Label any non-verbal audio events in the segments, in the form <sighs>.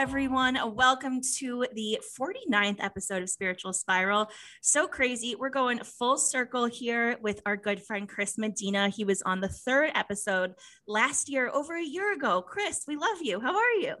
Everyone. Welcome to the 49th episode of Spiritual Spiral. So crazy. We're going full circle here with our good friend Chris Medina. He was on the third episode last year, over a year ago. Chris, we love you. How are you?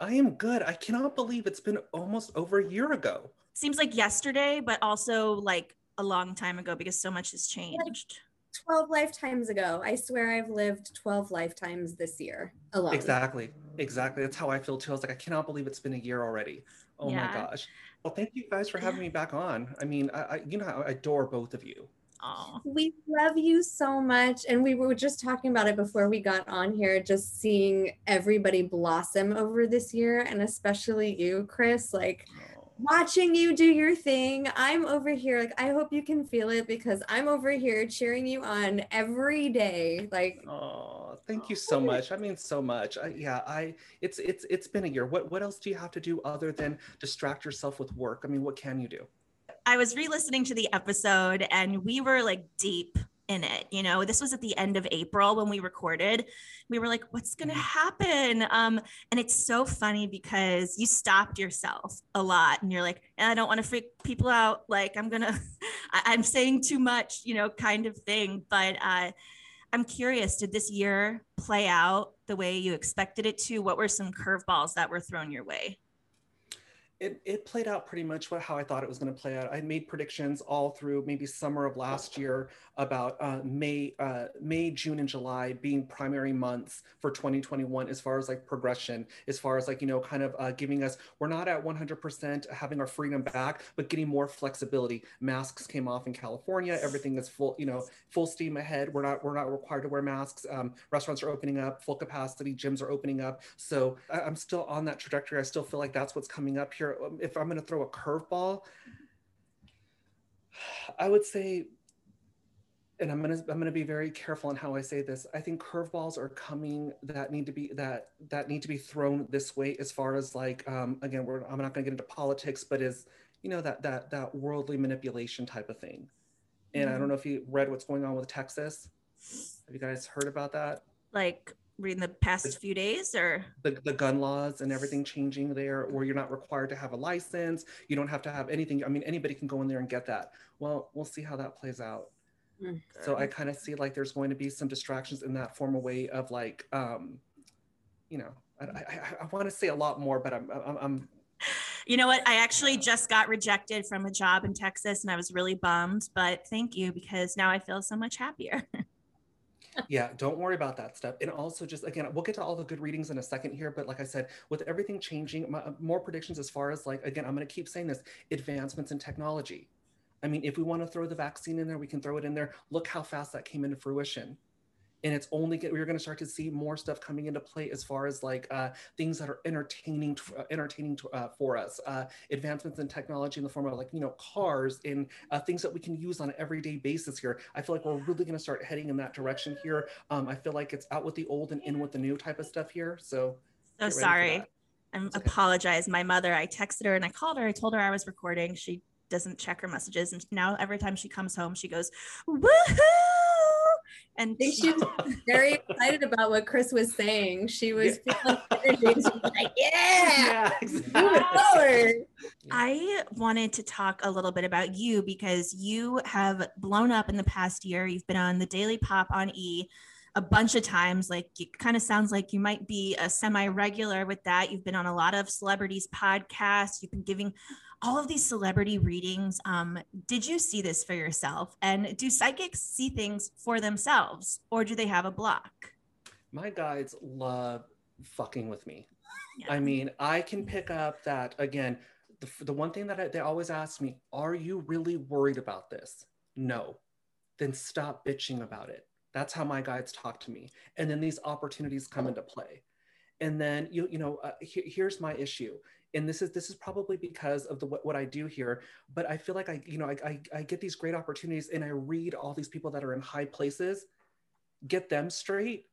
I am good. I cannot believe it's been almost over a year ago. Seems like yesterday, but also like a long time ago because so much has changed. 12 lifetimes ago. I swear I've lived 12 lifetimes this year alone. Exactly. Exactly. That's how I feel too. I was like, I cannot believe it's been a year already. Oh Yeah. my gosh. Well, thank you guys for having me back on. I mean, I, I you know, I adore both of you. Oh, We love you so much. And we were just talking about it before we got on here, just seeing everybody blossom over this year, and especially you, Chris. Like watching you do your thing. I'm over here. Like, I hope you can feel it because I'm over here cheering you on every day. Like, Oh, thank you oh, so much. I mean, so much. I, yeah, I. It's it's it's been a year. What what else do you have to do other than distract yourself with work? I mean, what can you do? I was re listening to the episode and we were like deep in it. You know, this was at the end of April when we recorded. We were like, what's going to happen? Um, and it's so funny because you stopped yourself a lot and you're like, I don't want to freak people out. Like, I'm going <laughs> to, I'm saying too much, you know, kind of thing. But uh, I'm curious, did this year play out the way you expected it to? What were some curveballs that were thrown your way? It, it played out pretty much what, how I thought it was going to play out. I made predictions all through maybe summer of last year about uh, May, uh, May, June, and July being primary months for 2021 as far as like progression, as far as like you know, kind of uh, giving us. We're not at 100% having our freedom back, but getting more flexibility. Masks came off in California. Everything is full, you know, full steam ahead. We're not we're not required to wear masks. Um, restaurants are opening up, full capacity. Gyms are opening up. So I, I'm still on that trajectory. I still feel like that's what's coming up here. Um, If I'm going to throw a curveball, I would say, and I'm gonna I'm gonna be very careful on how I say this. I think curveballs are coming that need to be that that need to be thrown this way. As far as like um, again, we're I'm not gonna get into politics, but is you know that that that worldly manipulation type of thing. And I don't know if you read what's going on with Texas. Have you guys heard about that? Like, reading the past few days or? the, the gun laws and everything changing there, where you're not required to have a license. You don't have to have anything. I mean, anybody can go in there and get that. Well, we'll see how that plays out. Mm. So I kind of see like there's going to be some distractions in that form of way of like, um, you know, I, I, I- I want to say a lot more, but I'm, I'm, I'm You know what? I actually just got rejected from a job in Texas and I was really bummed, but thank you because now I feel so much happier. <laughs> yeah, don't worry about that stuff. And also, just again, we'll get to all the good readings in a second here. But like I said, with everything changing, my, uh, more predictions as far as like, again, I'm going to keep saying this advancements in technology. I mean, if we want to throw the vaccine in there, we can throw it in there. Look how fast that came into fruition. And it's only get, we're going to start to see more stuff coming into play as far as like uh, things that are entertaining, to, uh, entertaining to, uh, for us. Uh, advancements in technology in the form of like you know cars and uh, things that we can use on an everyday basis here. I feel like we're really going to start heading in that direction here. Um, I feel like it's out with the old and in with the new type of stuff here. So So Get ready for sorry. I'm okay. apologize. My mother, I texted her and I called her. I told her I was recording. She doesn't check her messages. And now every time she comes home, she goes, woohoo. And I think she- she was very excited about what Chris was saying. She was feeling energy. She was like, yeah, move it forward. I wanted to talk a little bit about you because you have blown up in the past year. You've been on the Daily Pop on E a bunch of times. Like it kind of sounds like you might be a semi regular with that. You've been on a lot of celebrities' podcasts. You've been giving all of these celebrity readings. Um, did you see this for yourself? And do psychics see things for themselves or do they have a block? my guides love fucking with me. Yeah. I mean, I can pick up that again. The, the one thing that I, they always ask me, are you really worried about this? No. Then stop bitching about it. That's how my guides talk to me. And then these opportunities come into play. And then you you know, uh, he- here's my issue. And this is this is probably because of the what, what I do here. But I feel like I you know I, I I get these great opportunities and I read all these people that are in high places, get them straight,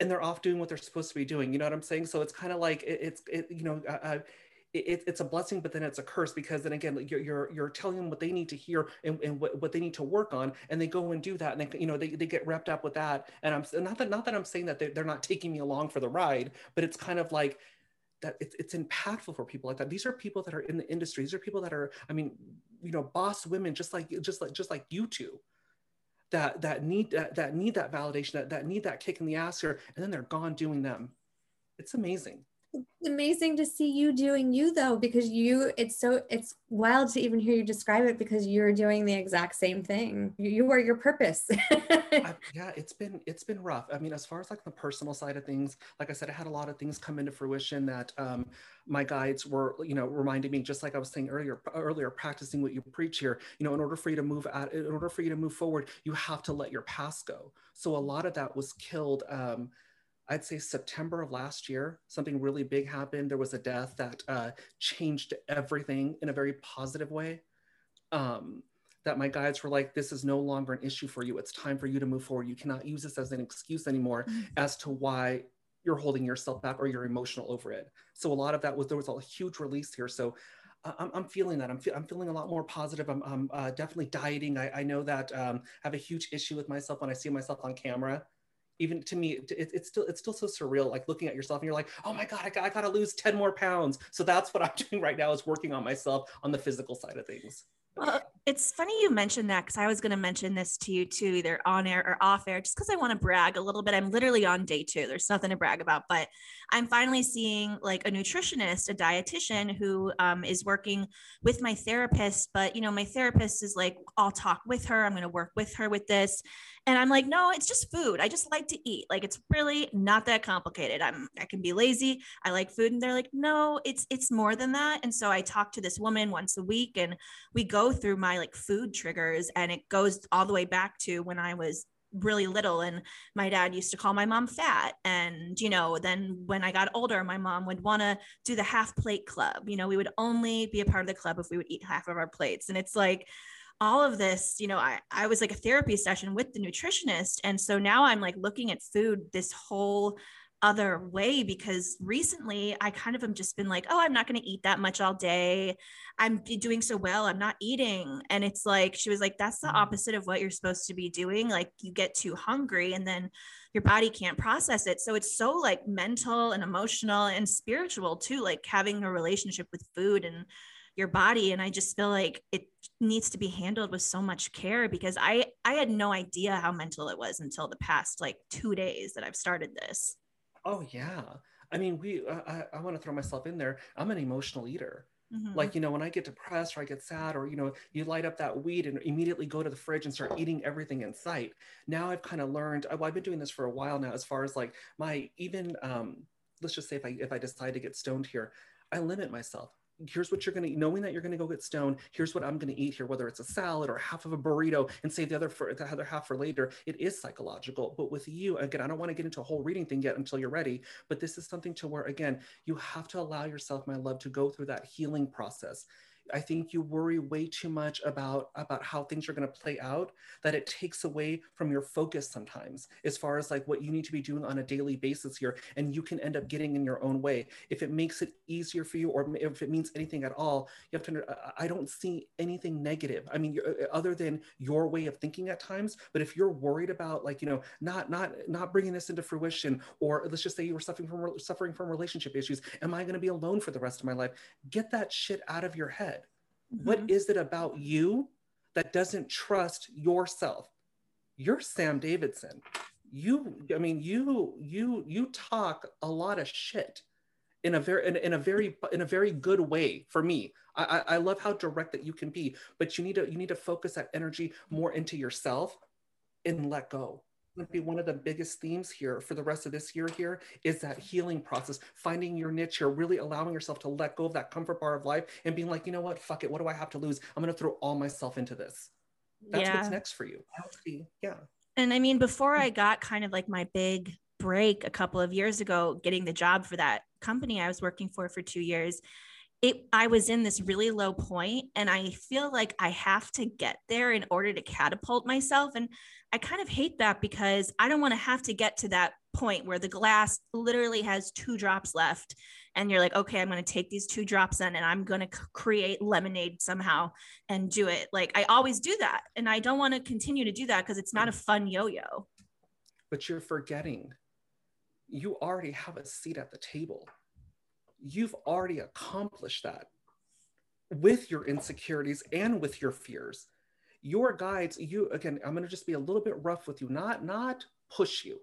and they're off doing what they're supposed to be doing. You know what I'm saying? So it's kind of like it, it's it, you know uh, it, it's a blessing, but then it's a curse because then again, you're, you're, you're telling them what they need to hear and, and what, what they need to work on. And they go and do that. And they, you know, they, they get wrapped up with that. And I'm not that, not that I'm saying that they're, they're not taking me along for the ride, but it's kind of like, that it's, it's impactful for people like that. These are people that are in the industry. These are people that are, I mean, you know, boss women, just like, just like, just like you two that, that need that, that need that validation, that, that need that kick in the ass here. And then they're gone doing them. It's amazing it's amazing to see you doing you though because you it's so it's wild to even hear you describe it because you're doing the exact same thing. You, you are your purpose. I, <laughs> yeah it's been it's been rough. I mean as far as like the personal side of things like i said i had a lot of things come into fruition that um, my guides were you know reminding me just like i was saying earlier earlier practicing what you preach here. You know in order for you to move out in order for you to move forward you have to let your past go. So a lot of that was killed um, I'd say September of last year, something really big happened. There was a death that uh, changed everything in a very positive way. Um, that my guides were like, this is no longer an issue for you. It's time for you to move forward. You cannot use this as an excuse anymore mm-hmm. as to why you're holding yourself back or you're emotional over it. So a lot of that was, there was a huge release here. So uh, I'm, I'm feeling that. I'm, fe- I'm feeling a lot more positive. I'm, I'm uh, definitely dieting. I, I know that um, I have a huge issue with myself when I see myself on camera even to me it, it's still it's still so surreal like looking at yourself and you're like oh my god I, I gotta lose 10 more pounds. So that's what i'm <laughs> doing right now is working on myself on the physical side of things. Well, it's funny you mentioned that because I was going to mention this to you too, either on air or off air, just because I want to brag a little bit. I'm literally on day two. There's nothing to brag about, but I'm finally seeing like a nutritionist, a dietitian who um, is working with my therapist. But, you know, my therapist is like, I'll talk with her. I'm going to work with her with this. And I'm like, no, it's just food. I just like to eat. Like it's really not that complicated. I'm I can be lazy. I like food. And they're like, no, it's it's more than that. And so I talk to this woman once a week and we go through my like food triggers and it goes all the way back to when I was really little and my dad used to call my mom fat. And you know then when i got older my mom would want to do the half plate club. You know we would only be a part of the club if we would eat half of our plates. And it's like all of this, you know, I, I was like a therapy session with the nutritionist. And so now I'm like looking at food this whole other way because recently I kind of am just been like, oh, I'm not going to eat that much all day. I'm doing so well. I'm not eating. And it's like, she was like, that's the mm-hmm. opposite of what you're supposed to be doing. Like, you get too hungry and then your body can't process it. So it's so like mental and emotional and spiritual too, like having a relationship with food and your body and i just feel like it needs to be handled with so much care because i i had no idea how mental it was until the past like two days that i've started this oh yeah. I mean we i, I want to throw myself in there. I'm an emotional eater. Mm-hmm. like you know when i get depressed or i get sad or you know you light up that weed and immediately go to the fridge and start eating everything in sight. Now i've kind of learned well, i've been doing this for a while now as far as like my even um let's just say if i if i decide to get stoned here i limit myself here's what you're going to knowing that you're going to go get stoned here's what i'm going to eat here whether it's a salad or half of a burrito and save the other for the other half for later it is psychological. But with you again i don't want to get into a whole reading thing yet until you're ready but this is something to where again you have to allow yourself my love to go through that healing process I think you worry way too much about about how things are going to play out that it takes away from your focus sometimes as far as like what you need to be doing on a daily basis here and you can end up getting in your own way. If it makes it easier for you or if it means anything at all you have to I don't see anything negative. I mean uh, other than your way of thinking at times but if you're worried about like you know not not not bringing this into fruition or let's just say you were suffering from suffering from relationship issues am I going to be alone for the rest of my life? Get that shit out of your head Mm-hmm. What is it about you that doesn't trust yourself? You're Sam Davidson. You, I mean, you, you, you talk a lot of shit in a very, in, in a very, in a very good way for me. I, I love how direct that you can be, but you need to, you need to focus that energy more into yourself and let go going to be one of the biggest themes here for the rest of this year here is that healing process finding your niche here really allowing yourself to let go of that comfort bar of life and being like you know what? Fuck it. What do i have to lose? I'm going to throw all myself into this. That's yeah. what's next for you. Yeah. And i mean before hmm. i got kind of like my big break a couple of years ago getting the job for that company i was working for for two years it i was in this really low point and i feel like i have to get there in order to catapult myself and I kind of hate that because I don't want to have to get to that point where the glass literally has two drops left and you're like okay i'm going to take these two drops in and i'm going to create lemonade somehow and do it. Like i always do that and i don't want to continue to do that because it's not a fun yo-yo. But you're forgetting. You already have a seat at the table you've already accomplished that with your insecurities and with your fears. Your guides you again i'm going to just be a little bit rough with you not not push you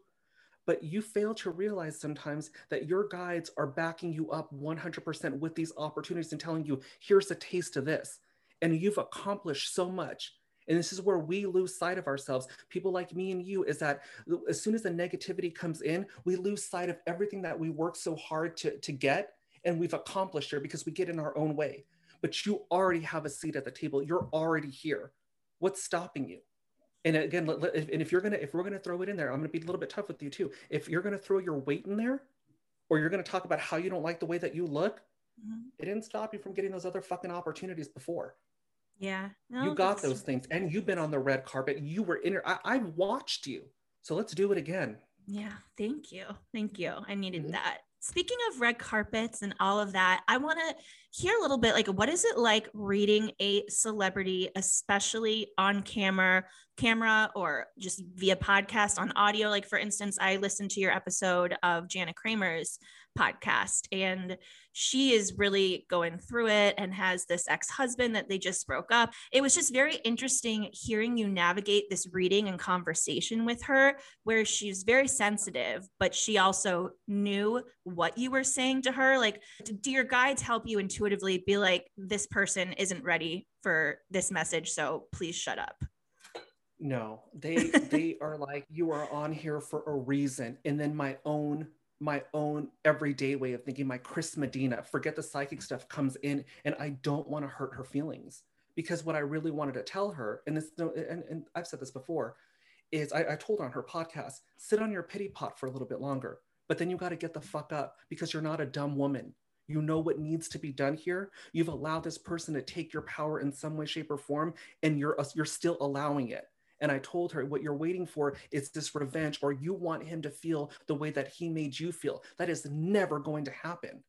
but you fail to realize sometimes that your guides are backing you up 100% with these opportunities and telling you here's a taste of this and you've accomplished so much. And this is where we lose sight of ourselves. People like me and you is that as soon as the negativity comes in we lose sight of everything that we work so hard to, to get and we've accomplished here because we get in our own way. But you already have a seat at the table. You're already here. What's stopping you? And again and if you're gonna if we're gonna throw it in there i'm gonna be a little bit tough with you too. If you're gonna throw your weight in there or you're gonna talk about how you don't like the way that you look mm-hmm. it didn't stop you from getting those other fucking opportunities before. Yeah. No, you got those things and you've been on the red carpet. You were in I, I watched you. So let's do it again. Yeah. Thank you. Thank you. I needed mm-hmm. that speaking of red carpets and all of that, I want to hear a little bit like what is it like reading a celebrity, especially on camera, camera or just via podcast on audio? Like for instance, I listened to your episode of Jana Kramer's podcast and she is really going through it and has this ex-husband that they just broke up. It was just very interesting hearing you navigate this reading and conversation with her where she's very sensitive but she also knew what you were saying to her. Like do your guides help you intuitively be like this person isn't ready for this message so please shut up no they they are like you are on here for a reason and then my own my own everyday way of thinking, my Chris Medina, forget the psychic stuff comes in, and I don't want to hurt her feelings. Because what I really wanted to tell her, and this, and, and I've said this before, is I, I told her on her podcast, sit on your pity pot for a little bit longer, but then you got to get the fuck up because you're not a dumb woman. You know what needs to be done here. You've allowed this person to take your power in some way, shape, or form, and you're you're still allowing it. And I told her, what you're waiting for is this revenge, or you want him to feel the way that he made you feel. That is never going to happen.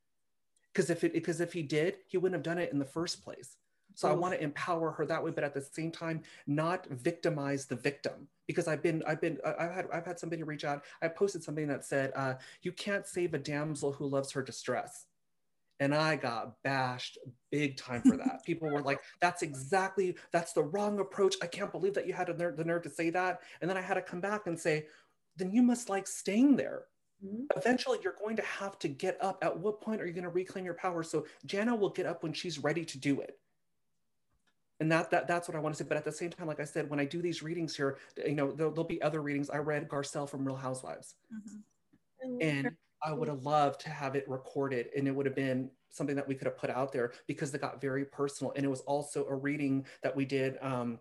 Because if it because if he did, he wouldn't have done it in the first place. So. I want to empower her that way, but at the same time, not victimize the victim. Because I've been, I've been, I've had, I've had somebody reach out. I posted something that said, uh, "You can't save a damsel who loves her distress." And I got bashed big time for that. People were like, "That's exactly that's the wrong approach." I can't believe that you had the nerve, the nerve to say that. And then I had to come back and say, "Then you must like staying there." Mm-hmm. Eventually, you're going to have to get up. At what point are you going to reclaim your power? So Jana will get up when she's ready to do it. And that, that that's what I want to say. But at the same time, like I said, when I do these readings here, you know, there'll, there'll be other readings. I read Garcelle from Real Housewives, mm-hmm. and I would have loved to have it recorded and it would have been something that we could have put out there because it got very personal. And it was also a reading that we did. Um,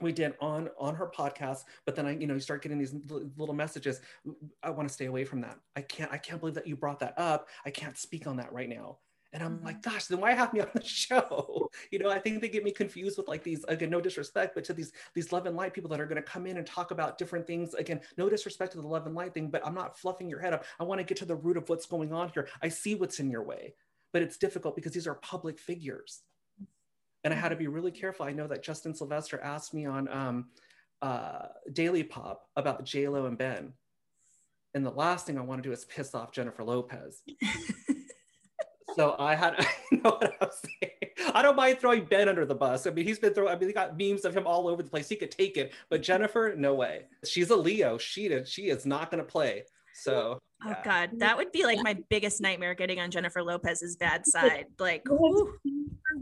we did on on her podcast but then i you know you start getting these little messages i want to stay away from that i can't i can't believe that you brought that up i can't speak on that right now and I'm like, mm-hmm. gosh, then why have me <laughs> on the show? You know, I think they get me confused with like these, again, no disrespect, but to these these love and light people that are going to come in and talk about different things. Again, no disrespect to the love and light thing, but I'm not fluffing your head up. I want to get to the root of what's going on here. I see what's in your way, but it's difficult because these are public figures. And I had to be really careful. I know that Justin Sylvester asked me on um, uh, Daily Pop about J Lo and Ben. And the last thing I want to do is piss off Jennifer Lopez. <laughs> So I had, <laughs> you know what I'm saying? I don't mind throwing Ben under the bus. I mean, he's been throwing, I mean, he got memes of him all over the place. He could take it, but Jennifer, no way. She's a Leo. She did, she is not going to play. So. Oh yeah. God, that would be like my biggest nightmare getting on Jennifer Lopez's bad side. Like,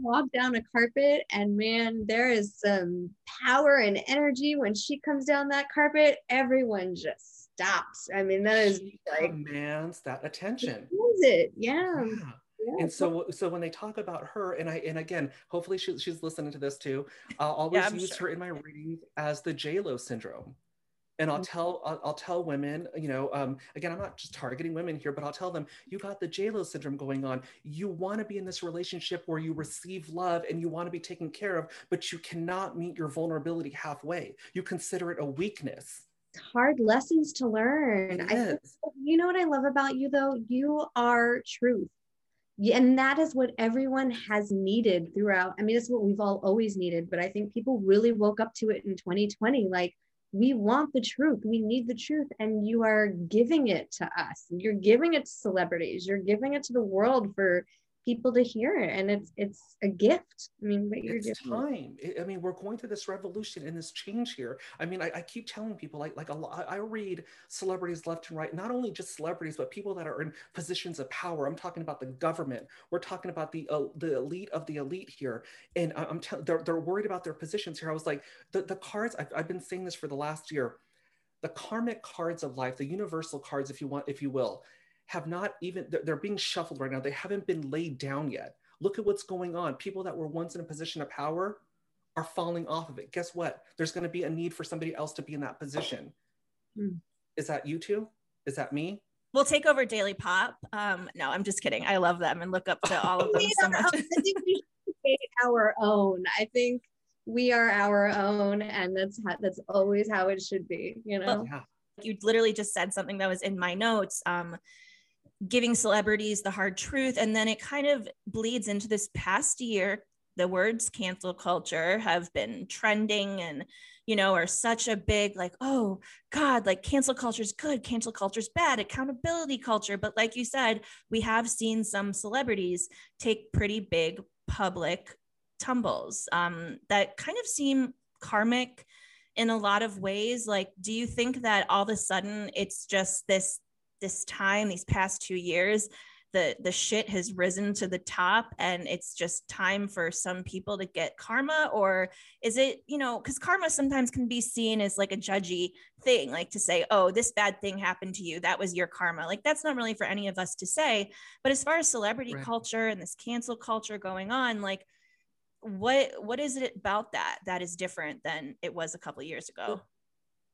walk down a carpet, and man, there is some power and energy when she comes down that carpet. Everyone just stops. I mean, that is she like commands that attention. Is it? yeah. yeah and so so when they talk about her and i and again hopefully she, she's listening to this too i'll always yeah, use sure. her in my readings as the j-lo syndrome and I'll tell I'll, I'll, tell women, you know, um, again, I'm not just targeting women here, but I'll tell them, you got the J Lo syndrome going on. You want to be in this relationship where you receive love and you want to be taken care of, but you cannot meet your vulnerability halfway. You consider it a weakness. Hard lessons to learn. I, you know what I love about you though? You are truth. And that is what everyone has needed throughout. I mean, it's what we've all always needed, but I think people really woke up to it in 2020. Like, we want the truth we need the truth and you are giving it to us you're giving it to celebrities you're giving it to the world for people to hear it and it's it's a gift i mean but you're it's time. I mean we're going through this revolution and this change here. I mean i, I keep telling people like like a lot i read celebrities left and right not only just celebrities but people that are in positions of power. I'm talking about the government. We're talking about the uh, the elite of the elite here. And i'm telling they're, they're worried about their positions here. I was like the, the cards I've, I've been saying this for the last year. The karmic cards of life the universal cards if you want if you will have not even, they're, they're being shuffled right now. They haven't been laid down yet. Look at what's going on. People that were once in a position of power are falling off of it. Guess what? There's going to be a need for somebody else to be in that position. Hmm. Is that you two? Is that me? We'll take over Daily Pop. Um, no, I'm just kidding. I love them and look up to all of <laughs> them so much. I think we should our own. I think we are our own, and that's how, that's always how it should be. You know. Well, yeah. You literally just said something that was in my notes. Um, giving celebrities the hard truth. And then it kind of bleeds into this past year. The words cancel culture have been trending and, you know, are such a big, like, oh God, like cancel culture is good, cancel culture is bad, accountability culture. But like you said, we have seen some celebrities take pretty big public tumbles um, that kind of seem karmic in a lot of ways. Like, do you think that all of a sudden it's just this this time, these past two years, the the shit has risen to the top and it's just time for some people to get karma or is it you know because karma sometimes can be seen as like a judgy thing like to say oh this bad thing happened to you. That was your karma. Like that's not really for any of us to say but as far as celebrity right. culture and this cancel culture going on like what what is it about that that is different than it was a couple years ago? Well,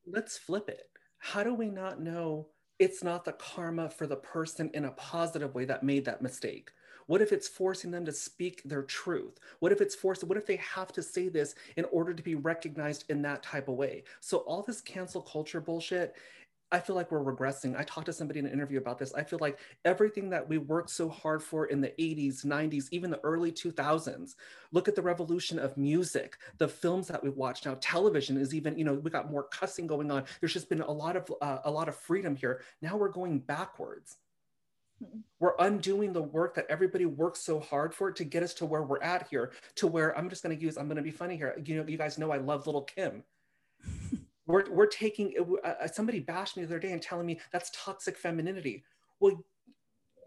let's flip it. How do we not know it's not the karma for the person in a positive way that made that mistake? What if it's forcing them to speak their truth? What if it's forced? What if they have to say this in order to be recognized in that type of way? So all this cancel culture bullshit, I feel like we're regressing. I talked to somebody in an interview about this. I feel like everything that we worked so hard for in the 80s, 90s, even the early 2000s, look at the revolution of music, the films that we watch now. Television is even, you know, we got more cussing going on. There's just been a lot of uh, a lot of freedom here. Now we're going backwards. Hmm. We're undoing the work that everybody works so hard for to get us to where we're at here, to where I'm just going to use, I'm going to be funny here. You know, you guys know I love Lil' Kim. <laughs> we're, we're taking uh, uh, somebody bashed me the other day and telling me that's toxic femininity well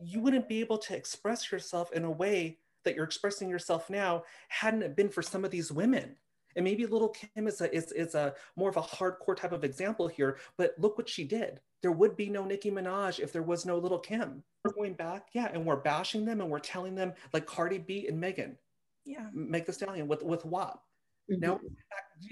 you wouldn't be able to express yourself in a way that you're expressing yourself now hadn't it been for some of these women and maybe Lil' Kim is a is, is a more of a hardcore type of example here, but look what she did. There would be no Nicki Minaj if there was no Lil' Kim. We're going back, yeah, and we're bashing them and we're telling them like Cardi B and Megan, yeah, make the stallion with with WAP. Mm-hmm.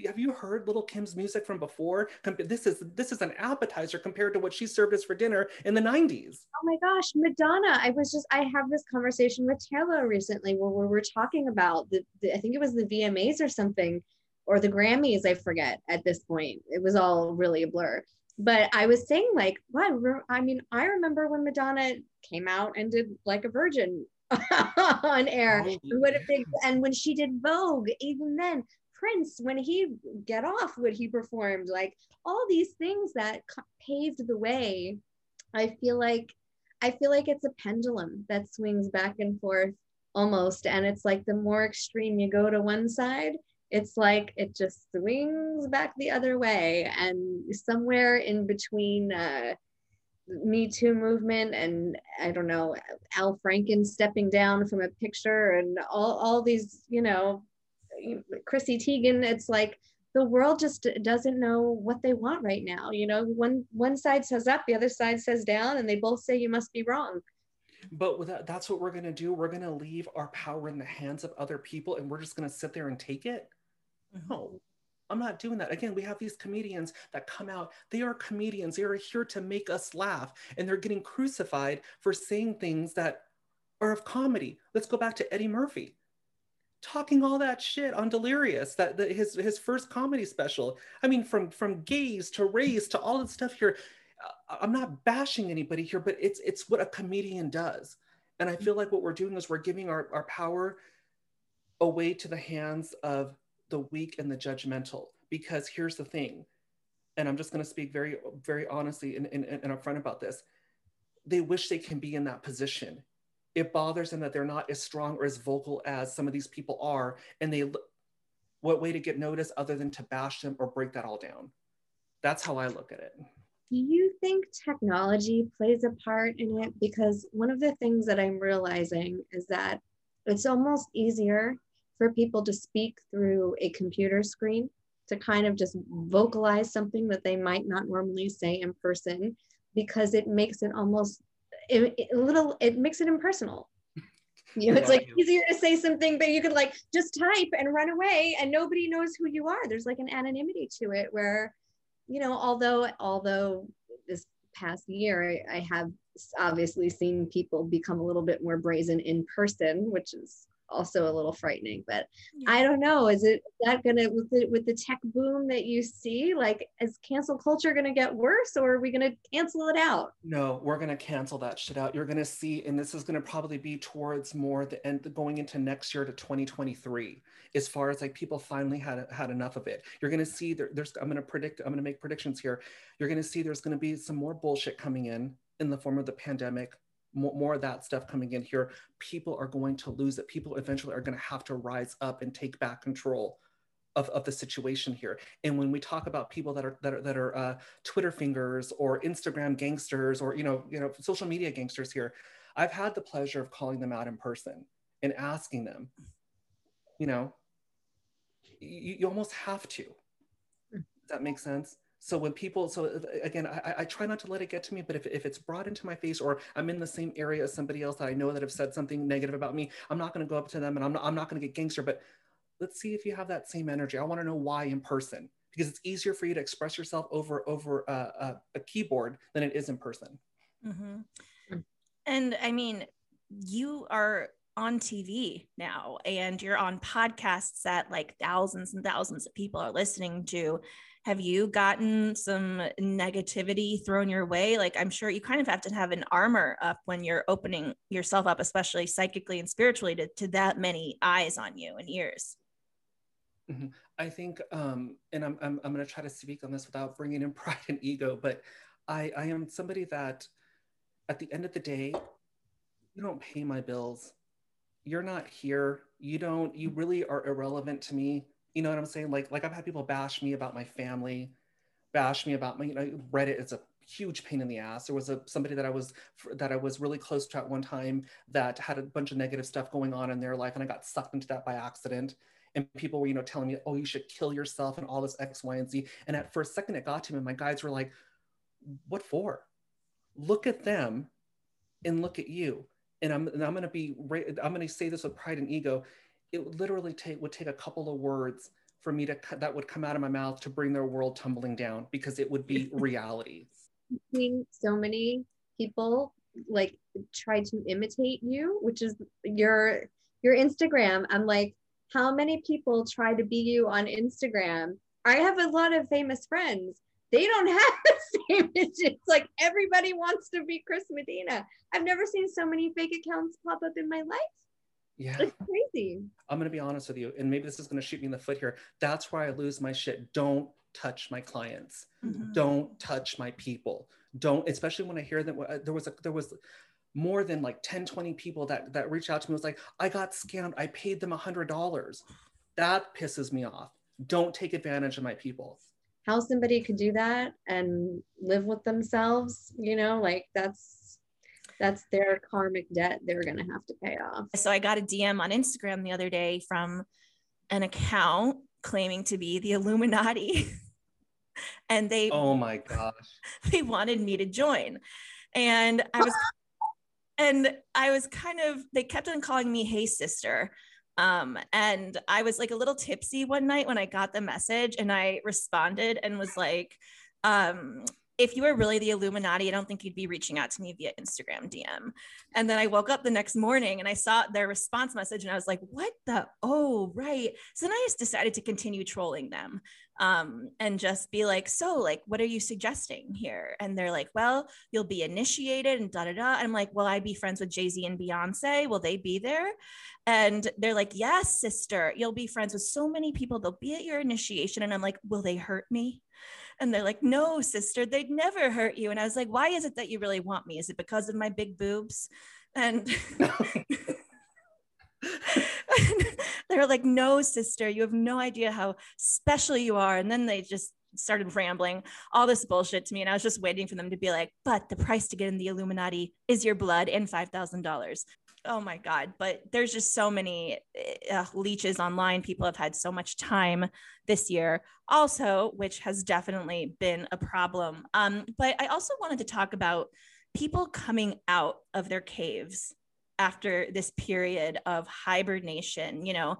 Have you heard Lil' Kim's music from before? This is this is an appetizer compared to what she served us for dinner in the 90s. Oh my gosh, Madonna. I was just I have this conversation with Taylor recently where we were talking about the, the I think it was the VMAs or something or the Grammys, I forget at this point. It was all really a blur. But I was saying like, what I mean, I remember when Madonna came out and did like a virgin <laughs> on air. Oh, what a big and when she did Vogue, even then, Prince when he get off what he performed, like all these things that paved the way. I feel like I feel like it's a pendulum that swings back and forth almost, and it's like the more extreme you go to one side, it's like it just swings back the other way, and somewhere in between. Uh, me Too movement and I don't know Al Franken stepping down from a picture and all all these you know Chrissy Teigen, it's like the world just doesn't know what they want right now. You know, one one side says up, the other side says down, and they both say you must be wrong. But that, that's what we're gonna do. We're gonna leave our power in the hands of other people, and we're just gonna sit there and take it. Mm-hmm. No, I'm not doing that. Again, we have these comedians that come out. They are comedians. They are here to make us laugh. And they're getting crucified for saying things that are of comedy. Let's go back to Eddie Murphy talking all that shit on Delirious, that, his his first comedy special. I mean, from from gays to race to all that stuff here. Uh, I'm not bashing anybody here, but it's it's what a comedian does. And I feel like what we're doing is we're giving our, our power away to the hands of the weak and the judgmental. Because here's the thing, and I'm just going to speak very, very honestly and, and, and upfront about this. They wish they can be in that position it bothers them that they're not as strong or as vocal as some of these people are and they what way to get noticed other than to bash them or break that all down? That's how i look at it. Do you think technology plays a part in it? Because one of the things that i'm realizing is that it's almost easier for people to speak through a computer screen to kind of just vocalize something that they might not normally say in person because it makes it almost it, it, a little it makes it impersonal. <laughs> You know it's like easier to say something but you could like just type and run away and nobody knows who you are. There's like an anonymity to it where you know although although this past year I, I have obviously seen people become a little bit more brazen in person which is also a little frightening but yeah. i don't know is it that gonna with the with the tech boom that you see like is cancel culture gonna get worse or are we gonna cancel it out? No we're gonna cancel that shit out. You're gonna see and this is gonna probably be towards more the end going into next year to 2023 as far as like people finally had had enough of it. You're gonna see there, there's i'm gonna predict i'm gonna make predictions here. You're gonna see there's gonna be some more bullshit coming in in the form of the pandemic more, of that stuff coming in here, people are going to lose it. People eventually are going to have to rise up and take back control of, of the situation here. And when we talk about people that are that are, that are uh, Twitter fingers or Instagram gangsters or you know you know social media gangsters here, I've had the pleasure of calling them out in person and asking them, you know, you, you almost have to. Does that make sense? So when people so uh, again I, I, try not to let it get to me but if, if it's brought into my face or i'm in the same area as somebody else that i know that have said something negative about me i'm not going to go up to them and i'm not, I'm not going to get gangster but let's see if you have that same energy i want to know why in person because it's easier for you to express yourself over over a, a, a keyboard than it is in person mm-hmm. Hmm. and i mean you are on TV now and you're on podcasts that like thousands and thousands of people are listening to have you gotten some negativity thrown your way? Like i'm sure you kind of have to have an armor up when you're opening yourself up especially psychically and spiritually to, to that many eyes on you and ears. Mm-hmm. i think um and i'm i'm, I'm going to try to speak on this without bringing in <laughs> pride and ego but i i am somebody that at the end of the day you don't pay my bills. You're not here. You don't you really are irrelevant to me you know what I'm saying? Like, like I've had people bash me about my family, bash me about my, you know, Reddit is a huge pain in the ass. There was a somebody that I was that I was really close to at one time that had a bunch of negative stuff going on in their life, and I got sucked into that by accident. And people were, you know, telling me, "Oh, you should kill yourself," and all this X, Y, and Z. And at first second, it got to me, and my guides were like, "What for? Look at them, and look at you." And I'm, and I'm gonna be, I'm gonna say this with pride and ego it would literally take would take a couple of words for me to that would come out of my mouth to bring their world tumbling down because it would be <laughs> reality. So many people like try to imitate you, which is your your Instagram. I'm like, how many people try to be you on Instagram? I have a lot of famous friends. They don't have <laughs> the same It's like everybody wants to be Chris Medina. I've never seen so many fake accounts pop up in my life. Yeah. It's crazy. I'm going to be honest with you, and maybe this is going to shoot me in the foot here. That's where I lose my shit. Don't touch my clients. Mm-hmm. Don't touch my people. Don't, especially when I hear that uh, there was a, there was more than like 10, 20 people that, that reached out to me was like, I got scammed. I paid them a hundred dollars. That pisses me off. Don't take advantage of my people. How somebody could do that and live with themselves, you know, like that's that's their karmic debt they're going to have to pay off. So I got a DM on Instagram the other day from an account claiming to be the Illuminati. <laughs> and they Oh my gosh. <laughs> They wanted me to join. And I was <laughs> and I was kind of they kept on calling me hey sister Um, and I was like a little tipsy one night when I got the message and I responded and was like, um, if you were really the Illuminati, I don't think you'd be reaching out to me via Instagram DM. And then I woke up the next morning and I saw their response message and I was like, what the? Oh, right. So then I just decided to continue trolling them um, and just be like, so, like, what are you suggesting here? And they're like, well, you'll be initiated and da da da. I'm like, will I be friends with Jay Z and Beyonce? Will they be there? And they're like, yes, sister, you'll be friends with so many people. They'll be at your initiation. And I'm like, will they hurt me? And they're like, no, sister, they'd never hurt you. And I was like, why is it that you really want me? Is it because of my big boobs? And <laughs> they're like, no, sister, you have no idea how special you are. And then they just started rambling all this bullshit to me. And I was just waiting for them to be like, but the price to get in the Illuminati is your blood and $5,000 oh my god but there's just so many uh, leeches online. People have had so much time this year also which has definitely been a problem. Um, but i also wanted to talk about people coming out of their caves after this period of hibernation you know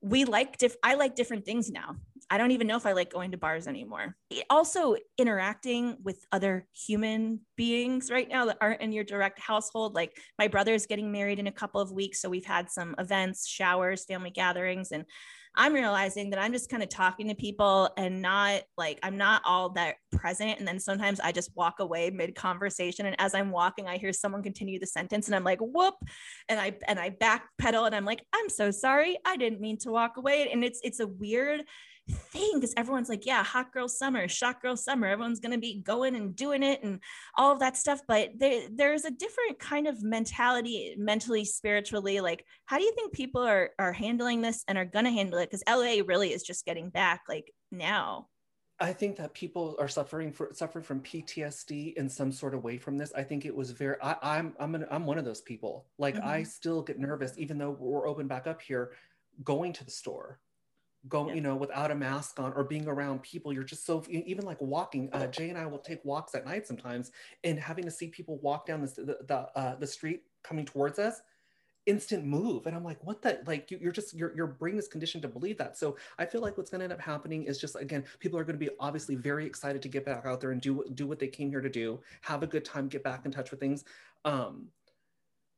we like diff- I like different things now. I don't even know if I like going to bars anymore. Also interacting with other human beings right now that aren't in your direct household. Like my brother's getting married in a couple of weeks, so we've had some events, showers, family gatherings and I'm realizing that I'm just kind of talking to people and not like I'm not all that present. And then sometimes I just walk away mid conversation. And as I'm walking, I hear someone continue the sentence and I'm like, whoop. And I and I backpedal and I'm like, I'm so sorry. I didn't mean to walk away. And it's it's a weird thing because everyone's like, yeah, hot girl summer, shot girl summer. Everyone's going to be going and doing it and all of that stuff. But there, there's a different kind of mentality, mentally, spiritually. Like, how do you think people are, are handling this and are going to handle it? Because LA really is just getting back like now. I think that people are suffering for suffering from PTSD in some sort of way from this. I think it was very. I, am I'm I'm, an, I'm one of those people. Like mm-hmm. I still get nervous, even though we're open back up here, going to the store going, yeah. you know, without a mask on or being around people. You're just so even like walking. Uh, Jay and I will take walks at night sometimes, and having to see people walk down the the the, uh, the street coming towards us instant move and i'm like what the like you, are just your, your brain is conditioned to believe that so i feel like what's going to end up happening is just again people are going to be obviously very excited to get back out there and do do what they came here to do have a good time get back in touch with things um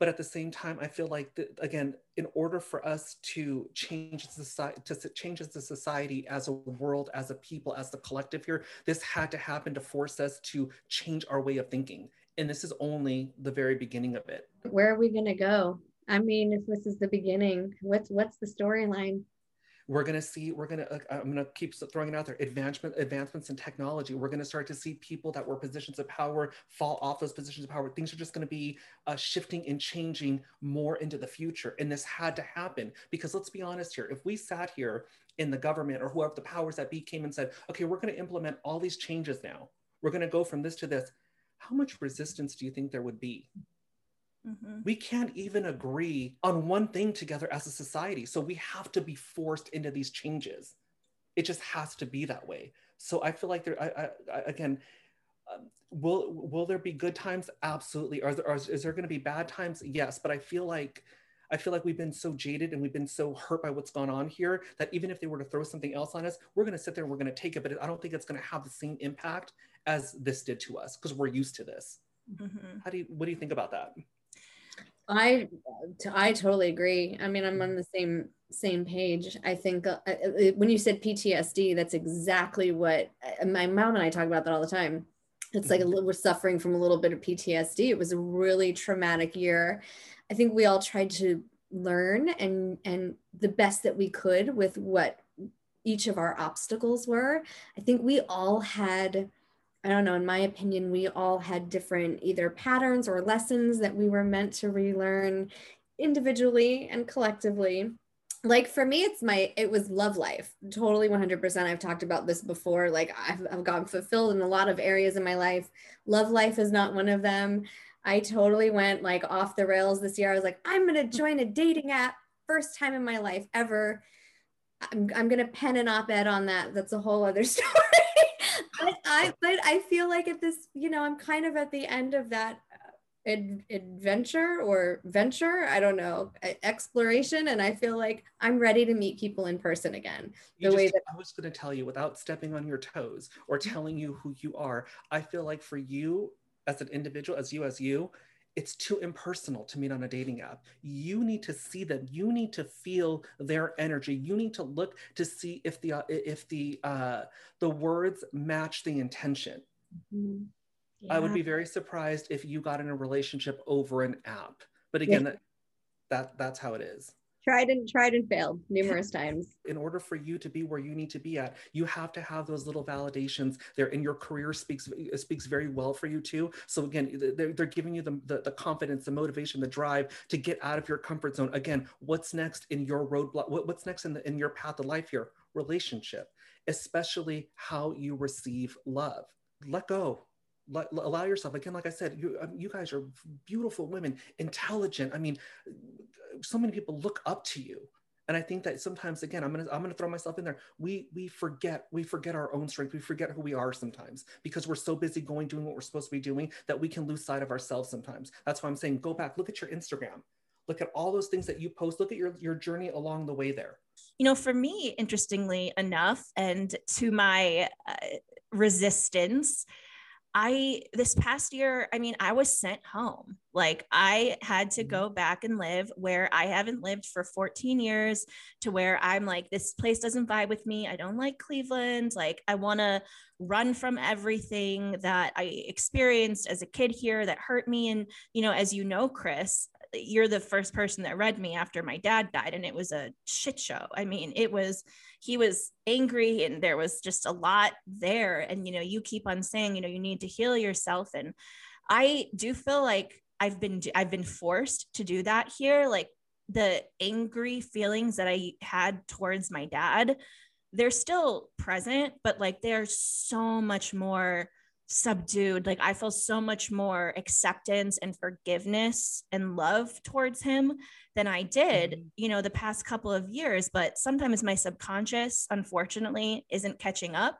but at the same time i feel like the, again in order for us to change society to change the society as a world as a people as the collective here this had to happen to force us to change our way of thinking. And this is only the very beginning of it. Where are we going to go? I mean if this is the beginning what's what's the storyline we're going to see we're going to uh, i'm going to keep throwing it out there advancement advancements in technology. We're going to start to see people that were positions of power fall off those positions of power. Things are just going to be uh, shifting and changing more into the future and this had to happen. Because let's be honest here if we sat here in the government or whoever the powers that be came and said okay we're going to implement all these changes now. We're going to go from this to this how much resistance do you think there would be Mm-hmm. We can't even agree on one thing together as a society. So we have to be forced into these changes. It just has to be that way. So I feel like there, I, I, again, um, will will there be good times? Absolutely. Are there, are, is there going to be bad times? Yes. But I feel like I feel like we've been so jaded and we've been so hurt by what's gone on here that even if they were to throw something else on us, we're going to sit there and we're going to take it. But I don't think it's going to have the same impact as this did to us because we're used to this. Mm-hmm. How do you? What do you think about that? I I totally agree. I mean, I'm on the same same page. I think uh, uh, when you said PTSD, that's exactly what uh, my mom and I talk about that all the time. It's like a mm-hmm. little, we're suffering from a little bit of PTSD. It was a really traumatic year. I think we all tried to learn and and the best that we could with what each of our obstacles were. I think we all had I don't know, in my opinion, we all had different either patterns or lessons that we were meant to relearn individually and collectively. Like for me, it's my, it was love life, totally 100%. I've talked about this before. Like I've, I've gotten fulfilled in a lot of areas in my life. Love life is not one of them. I totally went like off the rails this year. I was like, I'm going to mm-hmm. join a dating app, first time in my life ever. I'm, I'm going to pen an op ed on that. That's a whole other <laughs> story. But I but I feel like at this, you know, I'm kind of at the end of that uh, ad- adventure or venture i don't know exploration and i feel like i'm ready to meet people in person again. The just, way that i was going to tell you without stepping on your toes or telling you who you are i feel like for you as an individual as you as you it's too impersonal to meet on a dating app. You need to see them. You need to feel their energy. You need to look to see if the uh, if the uh, the words match the intention. Mm-hmm. Yeah. I would be very surprised if you got in a relationship over an app. But again, yeah. that, that that's how it is tried and tried and failed numerous times. In order for you to be where you need to be at you have to have those little validations there and your career speaks speaks very well for you too. So again they're, they're giving you the, the, the confidence the motivation the drive to get out of your comfort zone. Again what's next in your roadblock what, what's next in, the, in your path of life here? Relationship especially how you receive love. Let go allow yourself again like i said you, um, you guys are beautiful women intelligent. I mean so many people look up to you. And i think that sometimes again i'm gonna i'm gonna throw myself in there. We we forget we forget our own strength. We forget who we are sometimes because we're so busy going doing what we're supposed to be doing that we can lose sight of ourselves sometimes. That's why i'm saying go back look at your instagram. Look at all those things that you post. Look at your your journey along the way there. You know for me interestingly enough and to my uh, resistance I this past year, I mean, I was sent home. Like I had to mm-hmm. go back and live where I haven't lived for 14 years to where I'm like, this place doesn't vibe with me. I don't like Cleveland. Like I want to run from everything that I experienced as a kid here that hurt me. And, you know, as you know, Chris, you're the first person that read me after my dad died and it was a shit show. I mean it was he was angry and there was just a lot there. And you know you keep on saying you know you need to heal yourself. And i do feel like i've been i've been forced to do that here. Like the angry feelings that i had towards my dad they're still present but like they're so much more subdued. Like I feel so much more acceptance and forgiveness and love towards him than I did, mm-hmm. you know, the past couple of years. But sometimes my subconscious, unfortunately, isn't catching up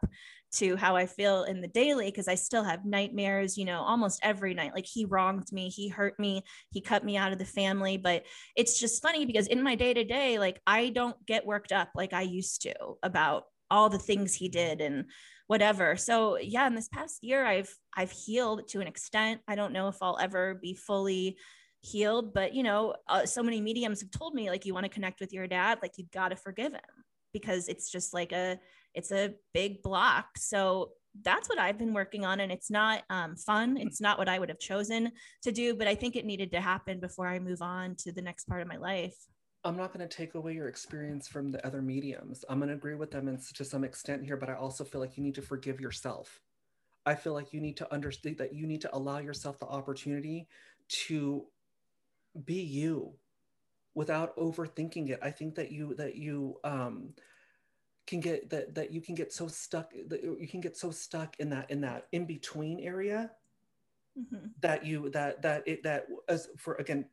to how I feel in the daily because I still have nightmares, you know, almost every night. Like he wronged me, he hurt me, he cut me out of the family. But it's just funny because in my day to day, like I don't get worked up like I used to about all the things he did and whatever. So yeah, in this past year, I've I've healed to an extent. I don't know if I'll ever be fully healed, but you know, uh, so many mediums have told me like you want to connect with your dad, like you've got to forgive him because it's just like a it's a big block. So that's what I've been working on, and it's not um, fun. It's not what I would have chosen to do, but I think it needed to happen before I move on to the next part of my life. I'm not going to take away your experience from the other mediums. I'm going to agree with them in, to some extent here, but I also feel like you need to forgive yourself. I feel like you need to understand that you need to allow yourself the opportunity to be you without overthinking it. I think that you that you um, can get that that you can get so stuck that you can get so stuck in that in that in between area mm-hmm. that you that that it that as for again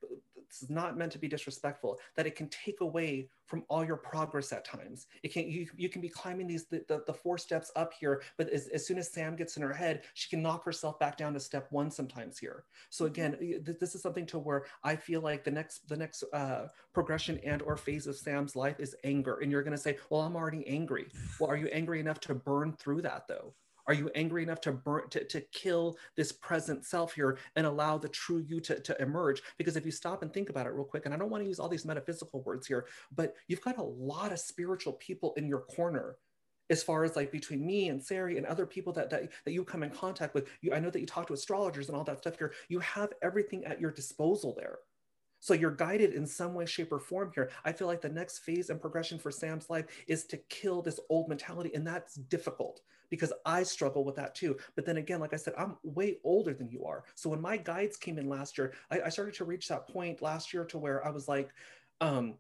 this is not meant to be disrespectful that it can take away from all your progress at times. It can you, you can be climbing these the, the, the four steps up here but as, as soon as sam gets in her head she can knock herself back down to step one sometimes here. So mm-hmm. again th- this is something to where i feel like the next the next uh, progression and or phase of sam's life is anger. And you're going to say well i'm already angry. Well are you angry enough to burn through that though are you angry enough to burn to, to kill this present self here and allow the true you to, to emerge? Because if you stop and think about it real quick, and I don't want to use all these metaphysical words here, but you've got a lot of spiritual people in your corner as far as like between me and Sari and other people that, that that you come in contact with. You, I know that you talk to astrologers and all that stuff here. You have everything at your disposal there. So you're guided in some way, shape, or form here. I feel like the next phase and progression for Sam's life is to kill this old mentality, and that's difficult because I struggle with that too. But then again, like I said, I'm way older than you are. So when my guides came in last year, I, I started to reach that point last year to where I was like, um,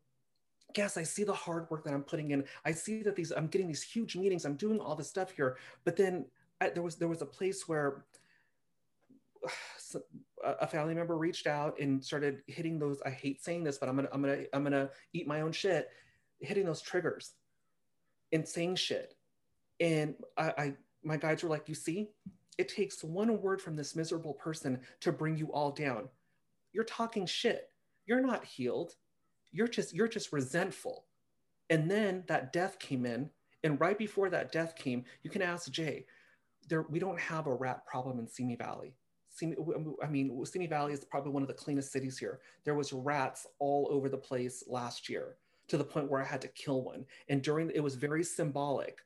yes, I see the hard work that I'm putting in. I see that these I'm getting these huge meetings. I'm doing all this stuff here. But then I, there was there was a place where <sighs> a family member reached out and started hitting those. I hate saying this, but I'm gonna I'm gonna I'm gonna eat my own shit, hitting those triggers, and saying shit and I, I my guides were like, you see, it takes one word from this miserable person to bring you all down. you're talking shit. You're not healed. You're just you're just resentful. And then that death came in, and right before that death came, you can ask Jay. There, we don't have a rat problem in Simi Valley. Simi, I mean, Simi Valley is probably one of the cleanest cities here. There was rats all over the place last year to the point where I had to kill one. And during it was very symbolic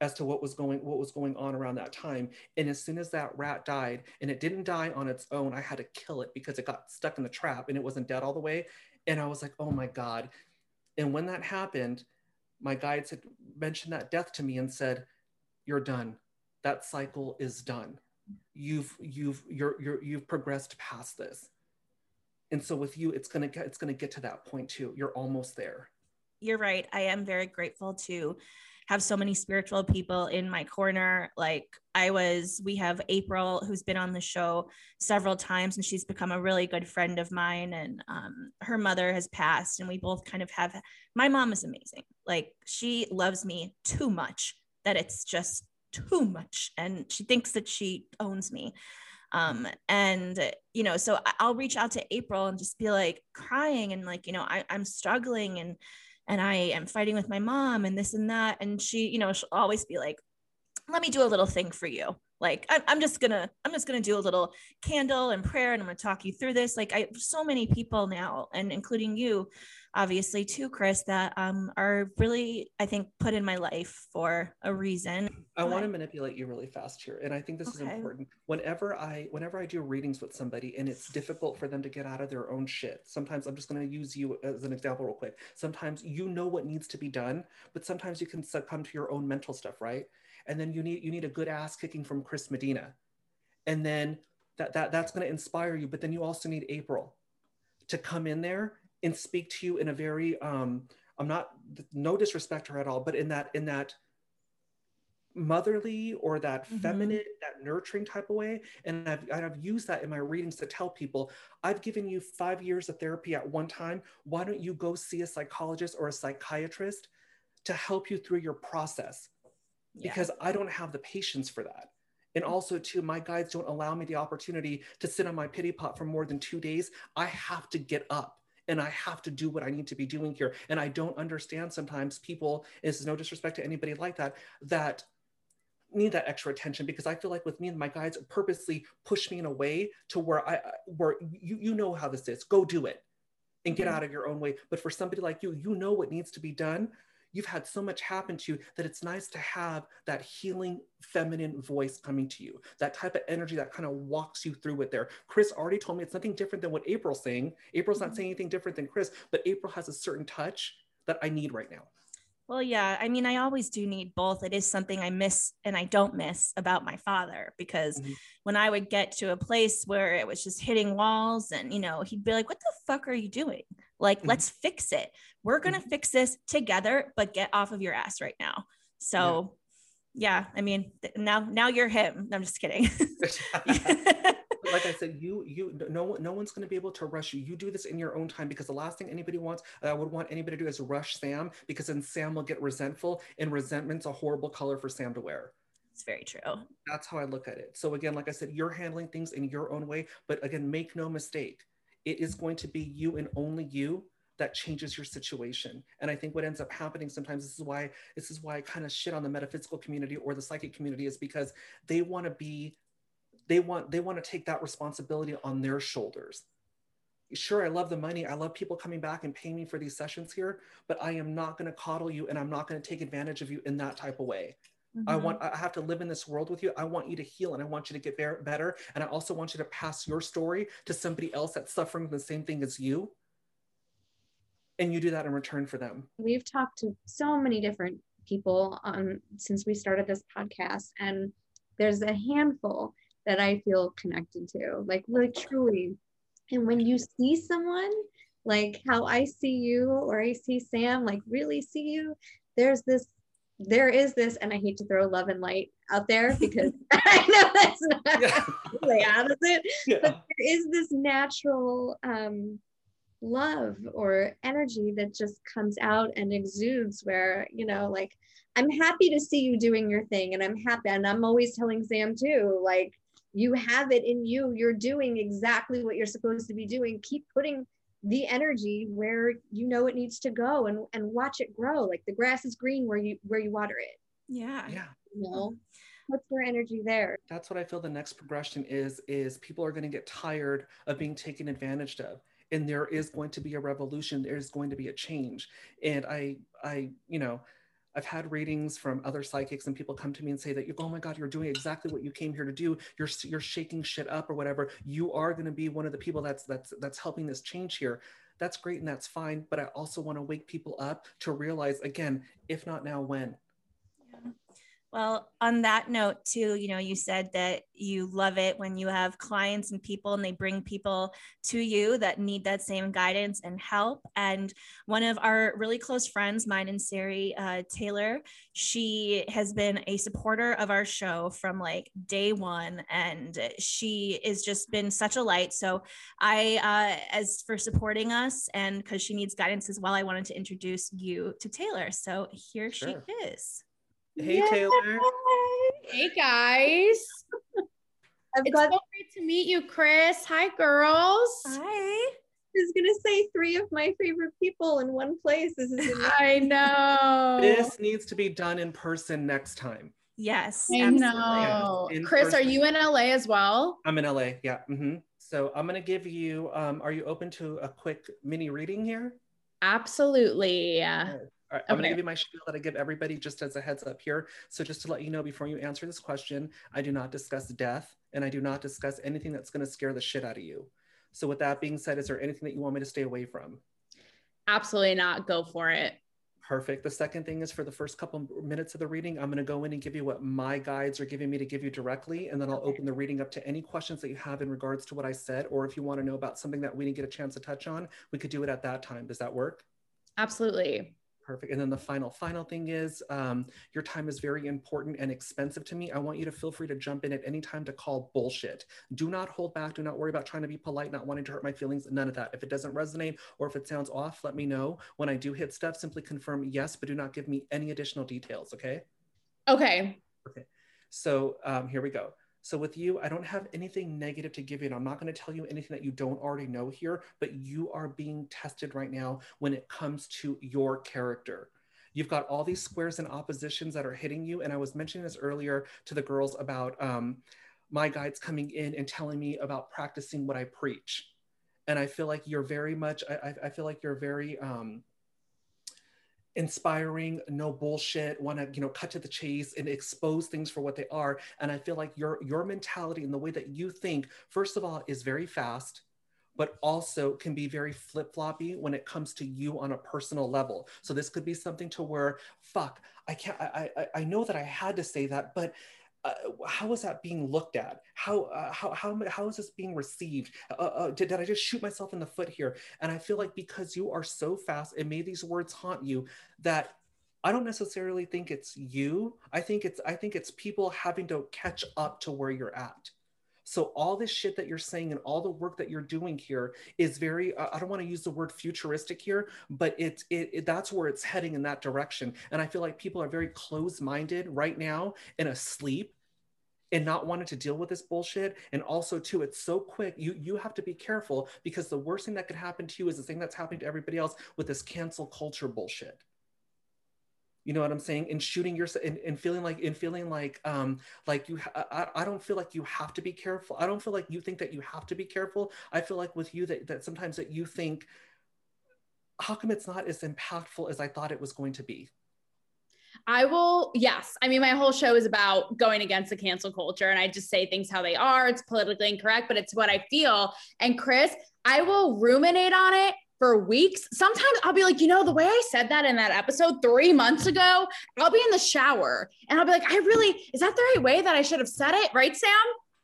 as to what was going what was going on around that time. And as soon as that rat died, and it didn't die on its own, I had to kill it because it got stuck in the trap and it wasn't dead all the way. And I was like, oh my God. And when that happened, my guides had mentioned that death to me and said, You're done. That cycle is done. You've you've you're you're you've progressed past this. And so with you, it's gonna get it's gonna get to that point too. You're almost there. You're right. I am very grateful to have so many spiritual people in my corner. Like I was, we have April, who's been on the show several times, and she's become a really good friend of mine. And um, her mother has passed, and we both kind of have. My mom is amazing. Like she loves me too much that it's just too much, and she thinks that she owns me. Um, and you know, so I'll reach out to April and just be like crying and like, you know, I, I'm struggling and and I am fighting with my mom and this and that. And she, you know, she'll always be like, let me do a little thing for you. Like, I'm, I'm just gonna, I'm just gonna do a little candle and prayer and I'm gonna talk you through this. Like, I so many people now, and including you, obviously too, Chris, that um, are really, I think, put in my life for a reason. I want to manipulate you really fast here, and I think this okay. is important. Whenever I, whenever I do readings with somebody, and it's difficult for them to get out of their own shit. Sometimes I'm just to use you as an example, real quick. Sometimes you know what needs to be done, but sometimes you can succumb to your own mental stuff, right? And then you need you need a good ass kicking from Chris Medina, and then that that that's going to inspire you. But then you also need April to come in there and speak to you in a very um, I'm not no disrespect to her at all, but in that in that motherly or that mm-hmm. feminine, that nurturing type of way. And I've, I've used that in my readings to tell people I've given you five years of therapy at one time. Why don't you go see a psychologist or a psychiatrist to help you through your process? Yeah. Because I don't have the patience for that. And also, too, my guides don't allow me the opportunity to sit on my pity pot for more than two days. I have to get up and I have to do what I need to be doing here. And I don't understand sometimes people, this is no disrespect to anybody like that, that need that extra attention because I feel like with me and my guides purposely push me in a way to where I where you you know how this is. Go do it and get mm-hmm. out of your own way. But for somebody like you, you know what needs to be done you've had so much happen to you that it's nice to have that healing feminine voice coming to you, that type of energy that kind of walks you through it there. Chris already told me it's nothing different than what April's saying. April's not mm-hmm. saying anything different than Chris, but April has a certain touch that I need right now. Well, yeah. I mean, I always do need both. It is something I miss and I don't miss about my father because mm-hmm. when I would get to a place where it was just hitting walls and, you know, he'd be like, What the fuck are you doing? Like, mm-hmm. let's fix it. We're going to mm-hmm. fix this together, but get off of your ass right now. So, yeah, yeah I mean, now, now you're him. I'm just kidding. <laughs> <laughs> like I said, you, you, no, no one's going to be able to rush you. You do this in your own time because the last thing anybody wants, I would want anybody to do is rush Sam because then Sam will get resentful and resentment's a horrible color for Sam to wear. It's very true. That's how I look at it. So again, like I said, you're handling things in your own way, but again, make no mistake it is going to be you and only you that changes your situation. And I think what ends up happening sometimes this is why this is why I kind of shit on the metaphysical community or the psychic community is because they want to be they want they want to take that responsibility on their shoulders. Sure, I love the money. I love people coming back and paying me for these sessions here, but I am not going to coddle you and I'm not going to take advantage of you in that type of way. Mm-hmm. I want I have to live in this world with you. I want you to heal and I want you to get better and I also want you to pass your story to somebody else that's suffering the same thing as you. And you do that in return for them. We've talked to so many different people on since we started this podcast and there's a handful that I feel connected to, like really truly. And when you see someone like how I see you or I see Sam, like really see you, there's this there is this, and I hate to throw love and light out there <laughs> because <laughs> I know that's not <laughs> yeah. the opposite, yeah. but there is this natural um, love or energy that just comes out and exudes where, you know, like, I'm happy to see you doing your thing, and I'm happy, and I'm always telling Sam too, like, you have it in you you're doing exactly what you're supposed to be doing keep putting the energy where you know it needs to go and and watch it grow. Like the grass is green where you where you water it. Yeah. Yeah. You know mm-hmm. what's your energy there? That's what i feel the next progression is is people are going to get tired of being taken advantage of and there is going to be a revolution. There's going to be a change. And i i you know I've had readings from other psychics and people come to me and say that you go, oh my God, you're doing exactly what you came here to do. You're you're shaking shit up or whatever. You are going to be one of the people that's that's that's helping this change here. That's great and that's fine. But I also want to wake people up to realize again, if not now, when? Well, on that note, too, you know, you said that you love it when you have clients and people and they bring people to you that need that same guidance and help. And one of our really close friends, mine and Sari uh, Taylor, she has been a supporter of our show from like day one. And she has just been such a light. So I, uh, as for supporting us and because she needs guidance as well, I wanted to introduce you to Taylor. So here sure. she is. Hey, Yay. Taylor. Hey, guys. <laughs> I've it's got- so great to meet you, Chris. Hi, girls. Hi. I was gonna say three of my favorite people in one place. This is <laughs> amazing. I know. This needs to be done in person next time. Yes, I absolutely. know. Yes, Chris, person. are you in LA as well? I'm in LA. Yeah. Mm-hmm. So I'm gonna give you. Um, are you open to a quick mini reading here? Absolutely. All right, I'm okay. gonna give you my spiel that I give everybody just as a heads up here. So just to let you know before you answer this question, I do not discuss death and I do not discuss anything that's gonna scare the shit out of you. So with that being said, is there anything that you want me to stay away from? Absolutely not. Go for it. Perfect. The second thing is for the first couple minutes of the reading, I'm going to go in and give you what my guides are giving me to give you directly. And then I'll open the reading up to any questions that you have in regards to what I said. Or if you want to know about something that we didn't get a chance to touch on, we could do it at that time. Does that work? Absolutely. Perfect. And then the final, final thing is um, your time is very important and expensive to me. I want you to feel free to jump in at any time to call bullshit. Do not hold back. Do not worry about trying to be polite, not wanting to hurt my feelings. None of that. If it doesn't resonate or if it sounds off, let me know. When I do hit stuff, simply confirm yes, but do not give me any additional details. Okay. Okay. Okay. So um, here we go. So with you, I don't have anything negative to give you. And I'm not going to tell you anything that you don't already know here, but you are being tested right now when it comes to your character. You've got all these squares and oppositions that are hitting you. And I was mentioning this earlier to the girls about um, my guides coming in and telling me about practicing what I preach. And I feel like you're very much, I, I feel like you're very, um, inspiring, no bullshit, want to, you know, cut to the chase and expose things for what they are. And I feel like your your mentality and the way that you think, first of all, is very fast, but also can be very flip-floppy when it comes to you on a personal level. So this could be something to where, fuck, I can't I I, I know that I had to say that, but uh, how is that being looked at? How, uh, how, how, how is this being received? Uh, uh, did, did I just shoot myself in the foot here? And I feel like because you are so fast, it made these words haunt you that I don't necessarily think it's you. I think it's, I think it's people having to catch up to where you're at. So all this shit that you're saying and all the work that you're doing here is very I don't want to use the word futuristic here, but it's it, it, that's where it's heading in that direction. And I feel like people are very closed-minded right now and asleep and not wanting to deal with this bullshit. And also too it's so quick you you have to be careful because the worst thing that could happen to you is the thing that's happening to everybody else with this cancel culture bullshit. You know what i'm saying? And shooting yourself and, and feeling like and feeling like um like you I, I don't feel like you have to be careful. I don't feel like you think that you have to be careful. I feel like with you that, that sometimes that you think how come it's not as impactful as i thought it was going to be I will, yes. I mean, my whole show is about going against the cancel culture, and I just say things how they are. It's politically incorrect, but it's what I feel. And Chris, I will ruminate on it for weeks. Sometimes I'll be like, you know, the way I said that in that episode three months ago, I'll be in the shower and I'll be like, I really, is that the right way that I should have said it? Right, Sam?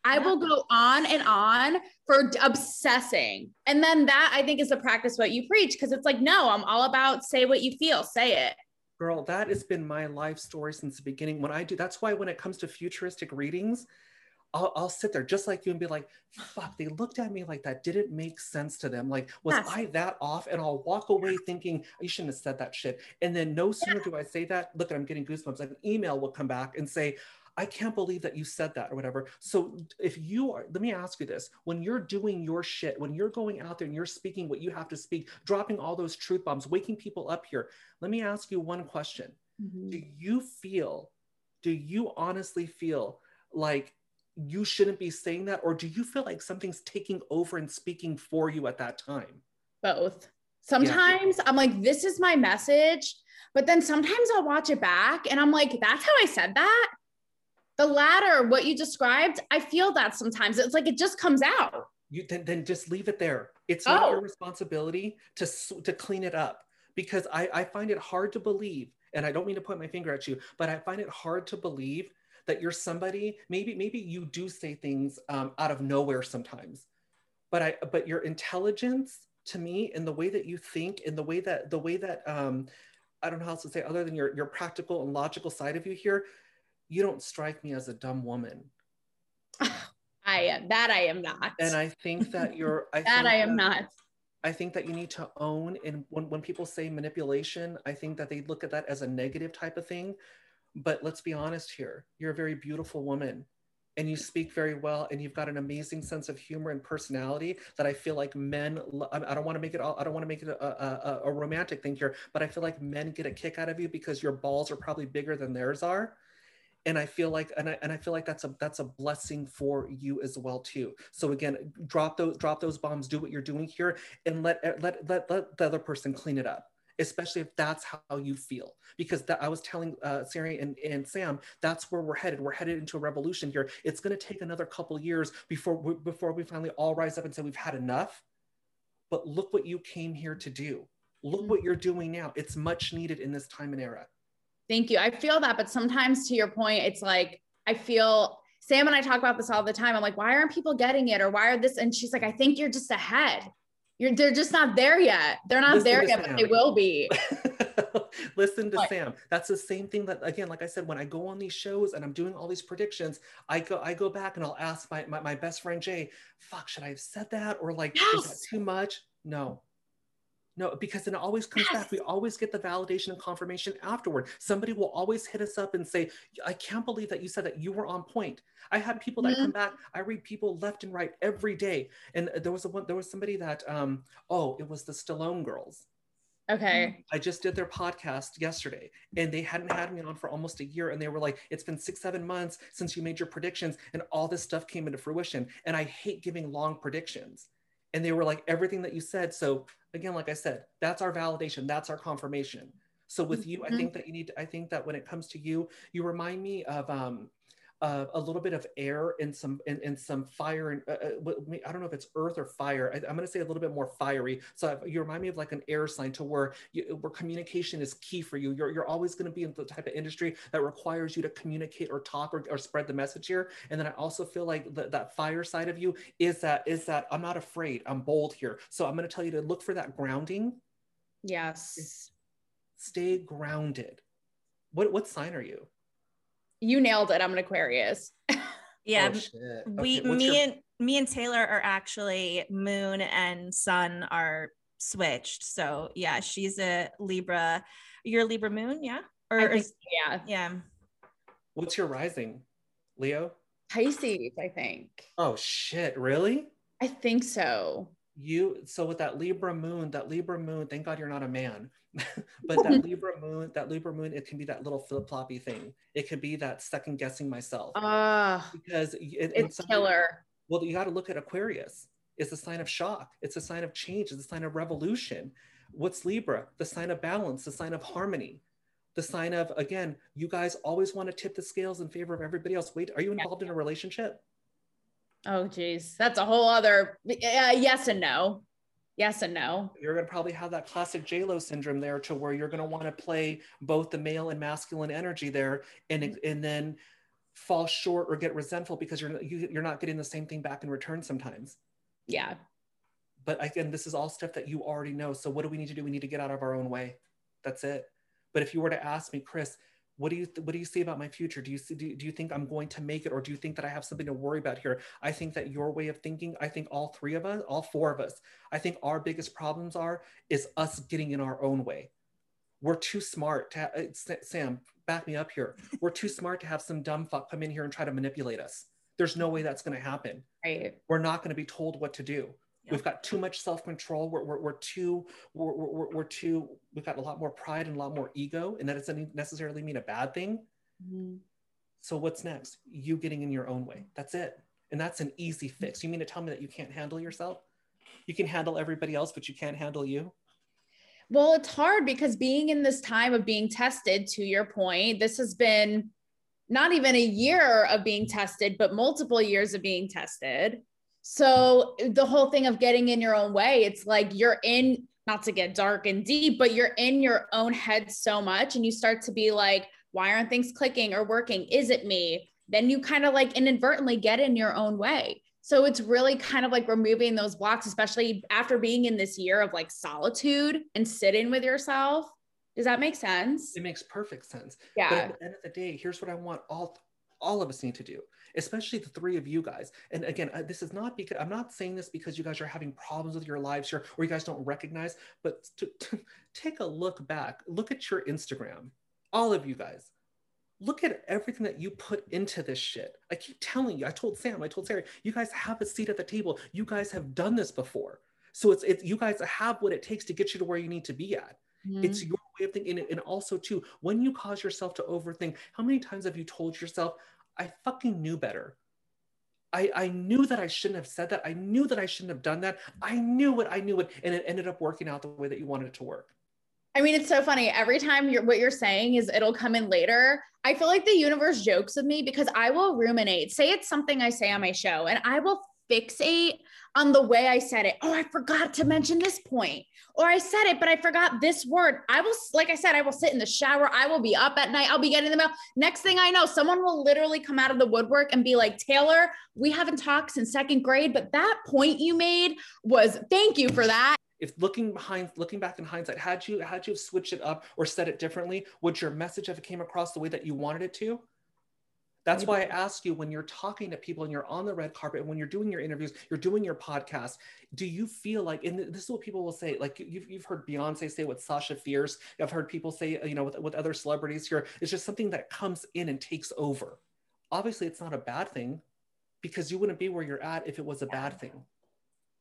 I will go on and on for obsessing. And then that I think is the practice what you preach because it's like, no, I'm all about say what you feel, say it girl that has been my life story since the beginning. When i do that's why when it comes to futuristic readings I'll, I'll sit there just like you and be like fuck they looked at me like that. Didn't make sense to them. Like was yes. i that off? And i'll walk away thinking you shouldn't have said that shit. And then no sooner yeah. do i say that look i'm getting goosebumps. Like an email will come back and say I can't believe that you said that or whatever. So if you are, let me ask you this: when you're doing your shit, when you're going out there and you're speaking what you have to speak, dropping all those truth bombs, waking people up here, let me ask you one question: Mhm. Do you feel? Do you honestly feel like you shouldn't be saying that, or do you feel like something's taking over and speaking for you at that time? both. Sometimes I'm like, this is my message, but then sometimes I'll watch it back and I'm like, that's how I said that. The latter, what you described, I feel that sometimes. It's like it just comes out. you then, then just leave it there it's not Oh. your responsibility to to clean it up because I, I find it hard to believe and i don't mean to point my finger at you but i find it hard to believe that you're somebody maybe maybe you do say things um, out of nowhere sometimes but i but your intelligence to me and the way that you think and the way that the way that um, i don't know how else to say other than your your practical and logical side of you here you don't strike me as a dumb woman <sighs> I am that I am not. and i think that <laughs> you're I that I am that- not. I think that you need to own, and when, when people say manipulation, I think that they look at that as a negative type of thing. But let's be honest here you're a very beautiful woman and you speak very well, and you've got an amazing sense of humor and personality that I feel like men, I don't want to make it all, I don't want to make it a, a- a romantic thing here, but I feel like men get a kick out of you because your balls are probably bigger than theirs are and I feel like and I, and I feel like that's a that's a blessing for you as well too. So again, drop those drop those bombs, do what you're doing here, and let let let let the other person clean it up. Especially if that's how you feel, because that I was telling uh, Sari and, and Sam, that's where we're headed. We're headed into a revolution here. It's going to take another couple years before we, before we finally all rise up and say we've had enough. But look what you came here to do. Look what you're doing now. It's much needed in this time and era. Thank you. I feel that, but sometimes to your point, it's like I feel Sam and I talk about this all the time. I'm like, why aren't people getting it, or why are this? And she's like, I think you're just ahead. You're they're just not there yet. They're not Listen there yet, but they will be. <laughs> Listen to What? Sam. That's the same thing that again, like I said, when I go on these shows and I'm doing all these predictions, I go I go back and I'll ask my my, my best friend Jay, fuck, should I have said that? Or like, is that too much? No. No, because then it always comes back. We always get the validation and confirmation afterward. Somebody will always hit us up and say, I can't believe that you said that you were on point. I had people that Mhm. come back. I read people left and right every day. And there was a one, there was somebody that um, oh, it was the Stallone girls. Okay. I just did their podcast yesterday and they hadn't had me on for almost a year. And they were like, it's been six, seven months since you made your predictions and all this stuff came into fruition. And I hate giving long predictions. And they were like, everything that you said. So again, like I said, that's our validation, that's our confirmation. So with you, I Mhm. think that you need to, I think that when it comes to you, you remind me of um uh, a little bit of air and some and, and some fire and uh, uh, I don't know if it's earth or fire. I, I'm going to say a little bit more fiery. So you remind me of like an air sign to where you, where communication is key for you. You're, you're always going to be in the type of industry that requires you to communicate or talk or, or spread the message here. And then I also feel like the, that fire side of you is that is that I'm not afraid. I'm bold here. So I'm going to tell you to look for that grounding. Yes. Stay grounded. What what sign are you? You nailed it. I'm an Aquarius. <laughs> Yeah, Oh, shit. we Okay, me your- and me and Taylor are actually moon and sun are switched. So yeah, she's a Libra. You're a Libra moon, yeah? Or, I or- think, yeah. yeah. what's your rising, Leo? Pisces, I think. Oh shit! Really? I think so. you so with that libra moon that libra moon thank god you're not a man <laughs> but that libra moon that libra moon it can be that little flip-floppy thing. It can be that second guessing myself. Uh because it, it's killer. well you got to look at aquarius. It's a sign of shock. It's a sign of change. It's a sign of revolution. What's libra? The sign of balance the sign of harmony. The sign of again you guys always want to tip the scales in favor of everybody else. Wait are you involved in a relationship? Oh geez. That's a whole other uh, yes and no. Yes and no. you're going to probably have that classic J-Lo syndrome there to where you're going to want to play both the male and masculine energy there and, and then fall short or get resentful because you're, you, you're not getting the same thing back in return sometimes. Yeah. But again, this is all stuff that you already know. So what do we need to do? We need to get out of our own way. That's it. But if you were to ask me, Chris, what do you what do you see about my future? Do you see, do, do you think I'm going to make it, or do you think that I have something to worry about here? I think that your way of thinking, I think all three of us, all four of us, I think our biggest problems are is us getting in our own way. We're too smart. To, uh, Sa- Sam, back me up here. <laughs> We're too smart to have some dumb fuck come in here and try to manipulate us. There's no way that's going to happen. Right. We're not going to be told what to do. Yeah. We've got too much self-control. We're, we're, we're too, we're, we're, we're too, we've got a lot more pride and a lot more ego, and that doesn't necessarily mean a bad thing. Mhm. So what's next? You getting in your own way. That's it. And that's an easy fix. You mean to tell me that you can't handle yourself? You can handle everybody else, but you can't handle you? Well, it's hard because being in this time of being tested, to your point, this has been not even a year of being tested, but multiple years of being tested. So the whole thing of getting in your own way, it's like you're in, not to get dark and deep, but you're in your own head so much and you start to be like, why aren't things clicking or working? Is it me? Then you kind of like inadvertently get in your own way. So it's really kind of like removing those blocks, especially after being in this year of like solitude and sitting with yourself. Does that make sense? It makes perfect sense. But Yeah. at the end of the day, here's what I want all all of us need to do, especially the three of you guys. And again, uh, this is not because I'm not saying this because you guys are having problems with your lives here or you guys don't recognize, but to, to take a look back, look at your Instagram, all of you guys. Look at everything that you put into this shit. I keep telling you, I told Sam, I told Sarah, you guys have a seat at the table. You guys have done this before. So it's, it's you guys have what it takes to get you to where you need to be at. Mhm. It's your way of thinking. And also, too, when you cause yourself to overthink, how many times have you told yourself, I fucking knew better? I, I knew that I shouldn't have said that. I knew that I shouldn't have done that. I knew it. I knew it. And it ended up working out the way that you wanted it to work. I mean, it's so funny. Every time you're what you're saying is it'll come in later. I feel like the universe jokes with me because I will ruminate. Say it's something I say on my show, and I will fixate on the way I said it. Oh, I forgot to mention this point. Or I said it, but I forgot this word. I will, like I said, I will sit in the shower. I will be up at night. I'll be getting the mail. Next thing I know, someone will literally come out of the woodwork and be like, Taylor, we haven't talked since second grade, but that point you made was thank you for that. If looking behind, looking back in hindsight, had you had you switched it up or said it differently, would your message have came across the way that you wanted it to? That's why I ask you when you're talking to people and you're on the red carpet and when you're doing your interviews, you're doing your podcast, do you feel like, and this is what people will say, like you've, you've heard Beyonce say with Sasha Fierce, I've heard people say, you know, with, with other celebrities here, it's just something that comes in and takes over. Obviously, it's not a bad thing because you wouldn't be where you're at if it was a bad thing.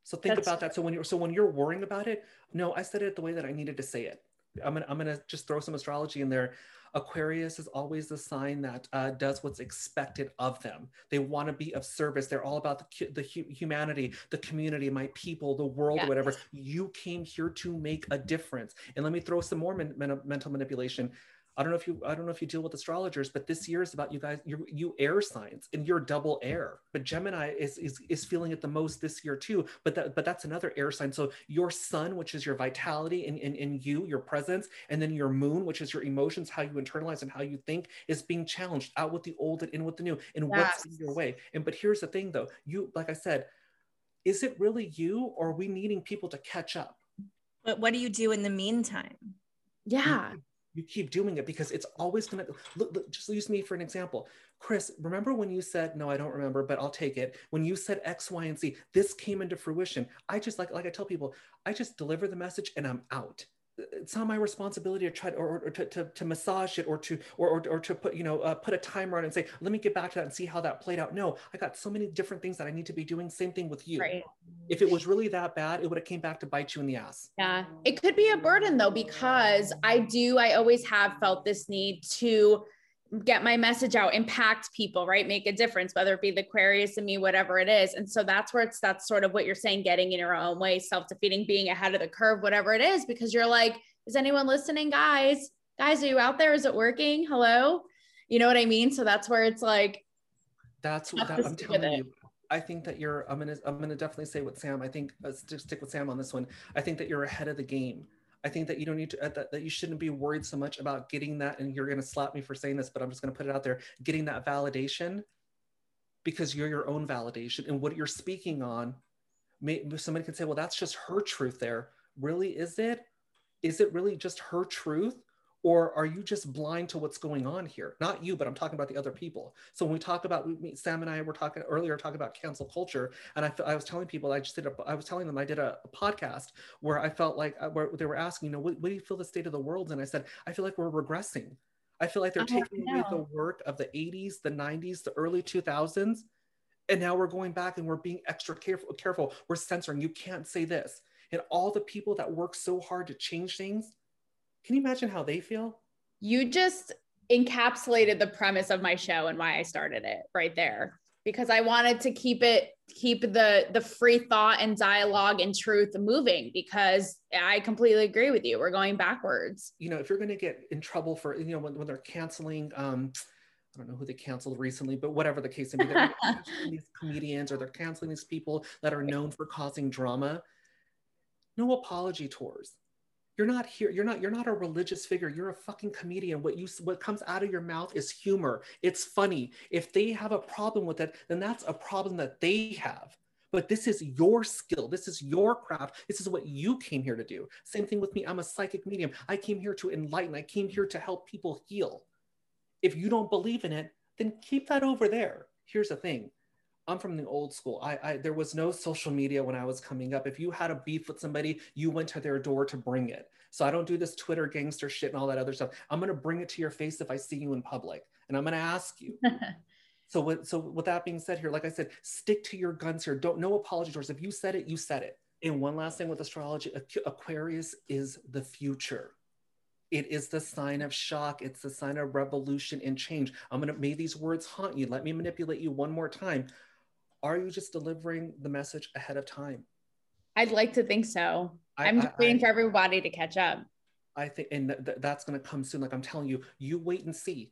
So think That's- about that. So when you're so when you're worrying about it, no, I said it the way that I needed to say it. I'm gonna I'm gonna just throw some astrology in there. Aquarius is always the sign that uh, does what's expected of them. They want to be of service. They're all about the the hu- humanity, the community, my people, the world, whatever. You came here to make a difference. And let me throw some more men- men- mental manipulation. I don't know if you I don't know if you deal with astrologers, but this year is about you guys. You you air signs, and you're double air. But Gemini is is is feeling it the most this year too. But that but that's another air sign. So your sun, which is your vitality and in, in, you, your presence, and then your moon, which is your emotions, how you internalize and how you think, is being challenged out with the old and in with the new, and what's in your way. And but here's the thing, though. You like I said, is it really you, or are we needing people to catch up? But what do you do in the meantime? Yeah. Mm-hmm. You keep doing it because it's always gonna look, look, just use me for an example. Chris remember when you said no i don't remember but i'll take it when you said x y and z this came into fruition. I just like like i tell people i just deliver the message and i'm out it's not my responsibility to try to, or, or to, to, to massage it or to or, or, or to put you know uh, put a timer on and say let me get back to that and see how that played out no i got so many different things that i need to be doing same thing with you Right. if it was really that bad it would have came back to bite you in the ass Yeah. It could be a burden though, because I do, I always have felt this need to get my message out, impact people, right? Make a difference, whether it be the Aquarius in me, whatever it is. And so that's where it's that's sort of what you're saying, getting in your own way, self-defeating, being ahead of the curve, whatever it is, because you're like, is anyone listening, guys? Guys, are you out there? Is it working? Hello? You know what I mean? So that's where it's like, That's what that, I'm telling you. I think that you're. I'm gonna. I'm gonna definitely say with Sam. I think uh, stick, stick with Sam on this one. I think that you're ahead of the game. I think that you don't need to. Uh, that, that you shouldn't be worried so much about getting that. And you're gonna slap me for saying this, but I'm just gonna put it out there. Getting that validation, because you're your own validation, and what you're speaking on. May, somebody could say, "Well, that's just her truth." There, really, is it? Is it really just her truth? Or are you just blind to what's going on here not you but i'm talking about the other people so when we talk about we, sam and i were talking earlier talking about cancel culture and i, I was telling people i just did a, i was telling them i did a, a podcast where i felt like uh, where they were asking you know what, what do you feel the state of the world and i said i feel like we're regressing I feel like they're taking away the work of the 80s, the 90s, the early 2000s. And now we're going back and we're being extra careful. careful. We're censoring. You can't say this. And all the people that work so hard to change things, can you imagine how they feel? You just encapsulated the premise of my show and why I started it right there because I wanted to keep it keep the the free thought and dialogue and truth moving because I completely agree with you. We're going backwards. you know, if you're going to get in trouble for, you know, when, when they're canceling, um, I don't know who they canceled recently, but whatever the case may be, they're <laughs> canceling these comedians or they're canceling these people that are known for causing drama. No apology tours. You're not here. You're not. You're not a religious figure. You're a fucking comedian. What you what comes out of your mouth is humor. It's funny. If they have a problem with it, then that's a problem that they have. But this is your skill. This is your craft. This is what you came here to do. Same thing with me. I'm a psychic medium. I came here to enlighten. I came here to help people heal. If you don't believe in it, then keep that over there. Here's the thing. I'm from the old school. I, I there was no social media when I was coming up. If you had a beef with somebody, you went to their door to bring it. So I don't do this Twitter gangster shit and all that other stuff. I'm gonna bring it to your face if I see you in public, and I'm gonna ask you. <laughs> So with so with that being said here, like I said, stick to your guns here. Don't no apology towards. If you said it, you said it. And one last thing with astrology, Aqu- Aquarius is the future. It is the sign of shock. It's the sign of revolution and change. I'm gonna may these words haunt you. Let me manipulate you one more time. Are you just delivering the message ahead of time? I'd like to think so. I- I'm I- waiting I- for everybody to catch up. I think, and th- th- that's going to come soon. Like I'm telling you, you wait and see.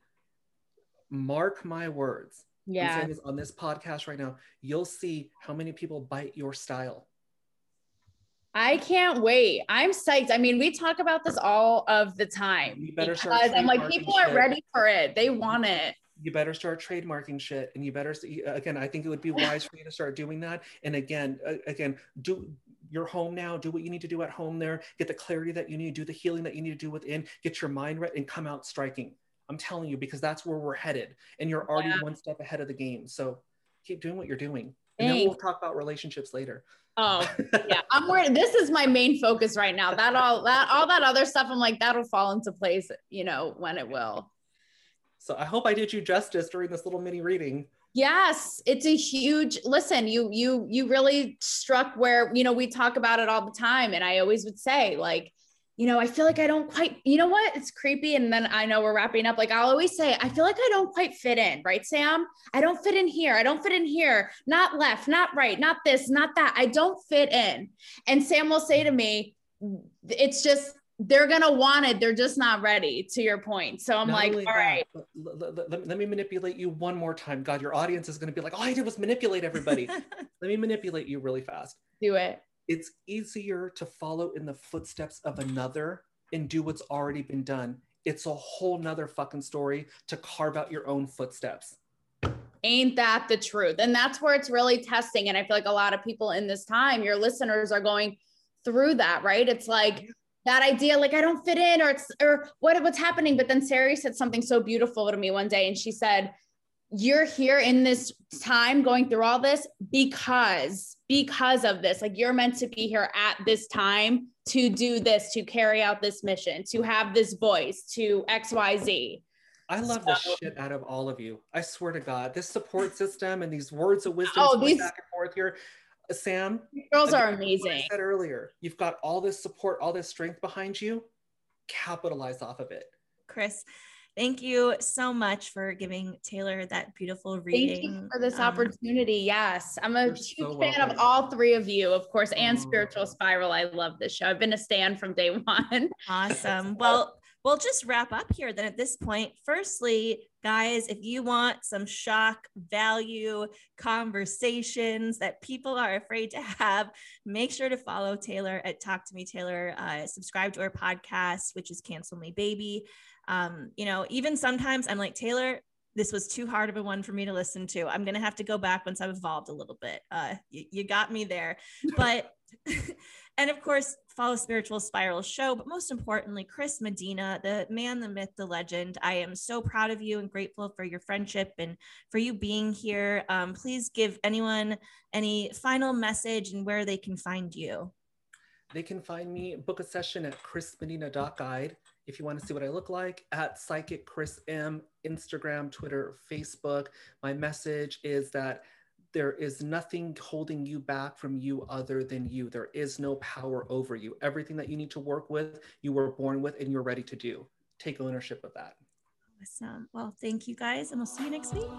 Mark my words. Yeah. this on this podcast right now. You'll see how many people bite your style. I can't wait. I'm psyched. I mean, we talk about this all of the time. You better because I'm like, people are ready for it. They want it. You better start trademarking shit, and you better see- again. I think it would be wise for you to start doing that. And again, uh, again, do you're home now. Do what you need to do at home. There, get the clarity that you need. Do the healing that you need to do within. Get your mind right, and come out striking. I'm telling you because that's where we're headed, and you're already Yeah. one step ahead of the game. So keep doing what you're doing, and then we'll talk about relationships later. Oh, <laughs> yeah. I'm worried. This is my main focus right now. That all that all that other stuff, I'm like, that'll fall into place, you know, when it will. So I hope I did you justice during this little mini reading. Yes, it's a huge listen, you you you really struck where, you know, we talk about it all the time and I always would say like, you know, I feel like I don't quite, you know what? It's creepy and then I know we're wrapping up like I'll always say I feel like I don't quite fit in, right Sam? I don't fit in here. I don't fit in here. Not left, not right, not this, not that. I don't fit in. And Sam will say to me, it's just they're gonna want it. They're just not ready. To your point, so I'm Not like, all that, right, but l- l- let, let me manipulate you one more time. God, your audience is to be like, all I did was manipulate everybody. <laughs> let me manipulate you really fast. do it. It's easier to follow in the footsteps of another and do what's already been done. It's a whole nother fucking story to carve out your own footsteps. Ain't that the truth? And that's where it's really testing. And I feel like a lot of people in this time, your listeners are going through that, right? It's like that idea, like I don't fit in, or it's or what what's happening. But then Sari said something so beautiful to me one day, and she said, You're here in this time going through all this because because of this. Like you're meant to be here at this time to do this, to carry out this mission, to have this voice, to XYZ. I love the shit out of all of you. I swear to God, this support system and these words of wisdom Oh, these- back and forth here. Sam, Girls are again, what amazing. I said earlier, you've got all this support, all this strength behind you. Capitalize off of it. Chris, thank you so much for giving Taylor that beautiful reading. Thank you for this Um, opportunity. Yes, I'm a huge so fan welcome. of all three of you, of course, and. Spiritual Spiral. I love this show. I've been a stan from day <laughs> one. Awesome. Well, we'll just wrap up here then at this point. Firstly, guys, if you want some shock value conversations that people are afraid to have, make sure to follow Taylor at Talk to Me Taylor. Uh, subscribe to our podcast, which is Cancel Me Baby. Um, you know, even sometimes I'm like, Taylor, this was too hard of a one for me to listen to. I'm going to have to go back once I've evolved a little bit. Uh, you, you got me there. <laughs> But, <laughs> and of course, follow Spiritual Spiral Show. But most importantly, Chris Medina, the man, the myth, the legend. I am so proud of you and grateful for your friendship and for you being here. Um, please give anyone any final message and where they can find you. they can find me, book a session at chrismedina.guide if you want to see what I look like, at Psychic Chris M, Instagram, Twitter, Facebook. My message is that there is nothing holding you back from you other than you. There is no power over you. Everything that you need to work with, you were born with and you're ready to do. Take ownership of that. Awesome. Well, thank you guys, and we'll see you next week.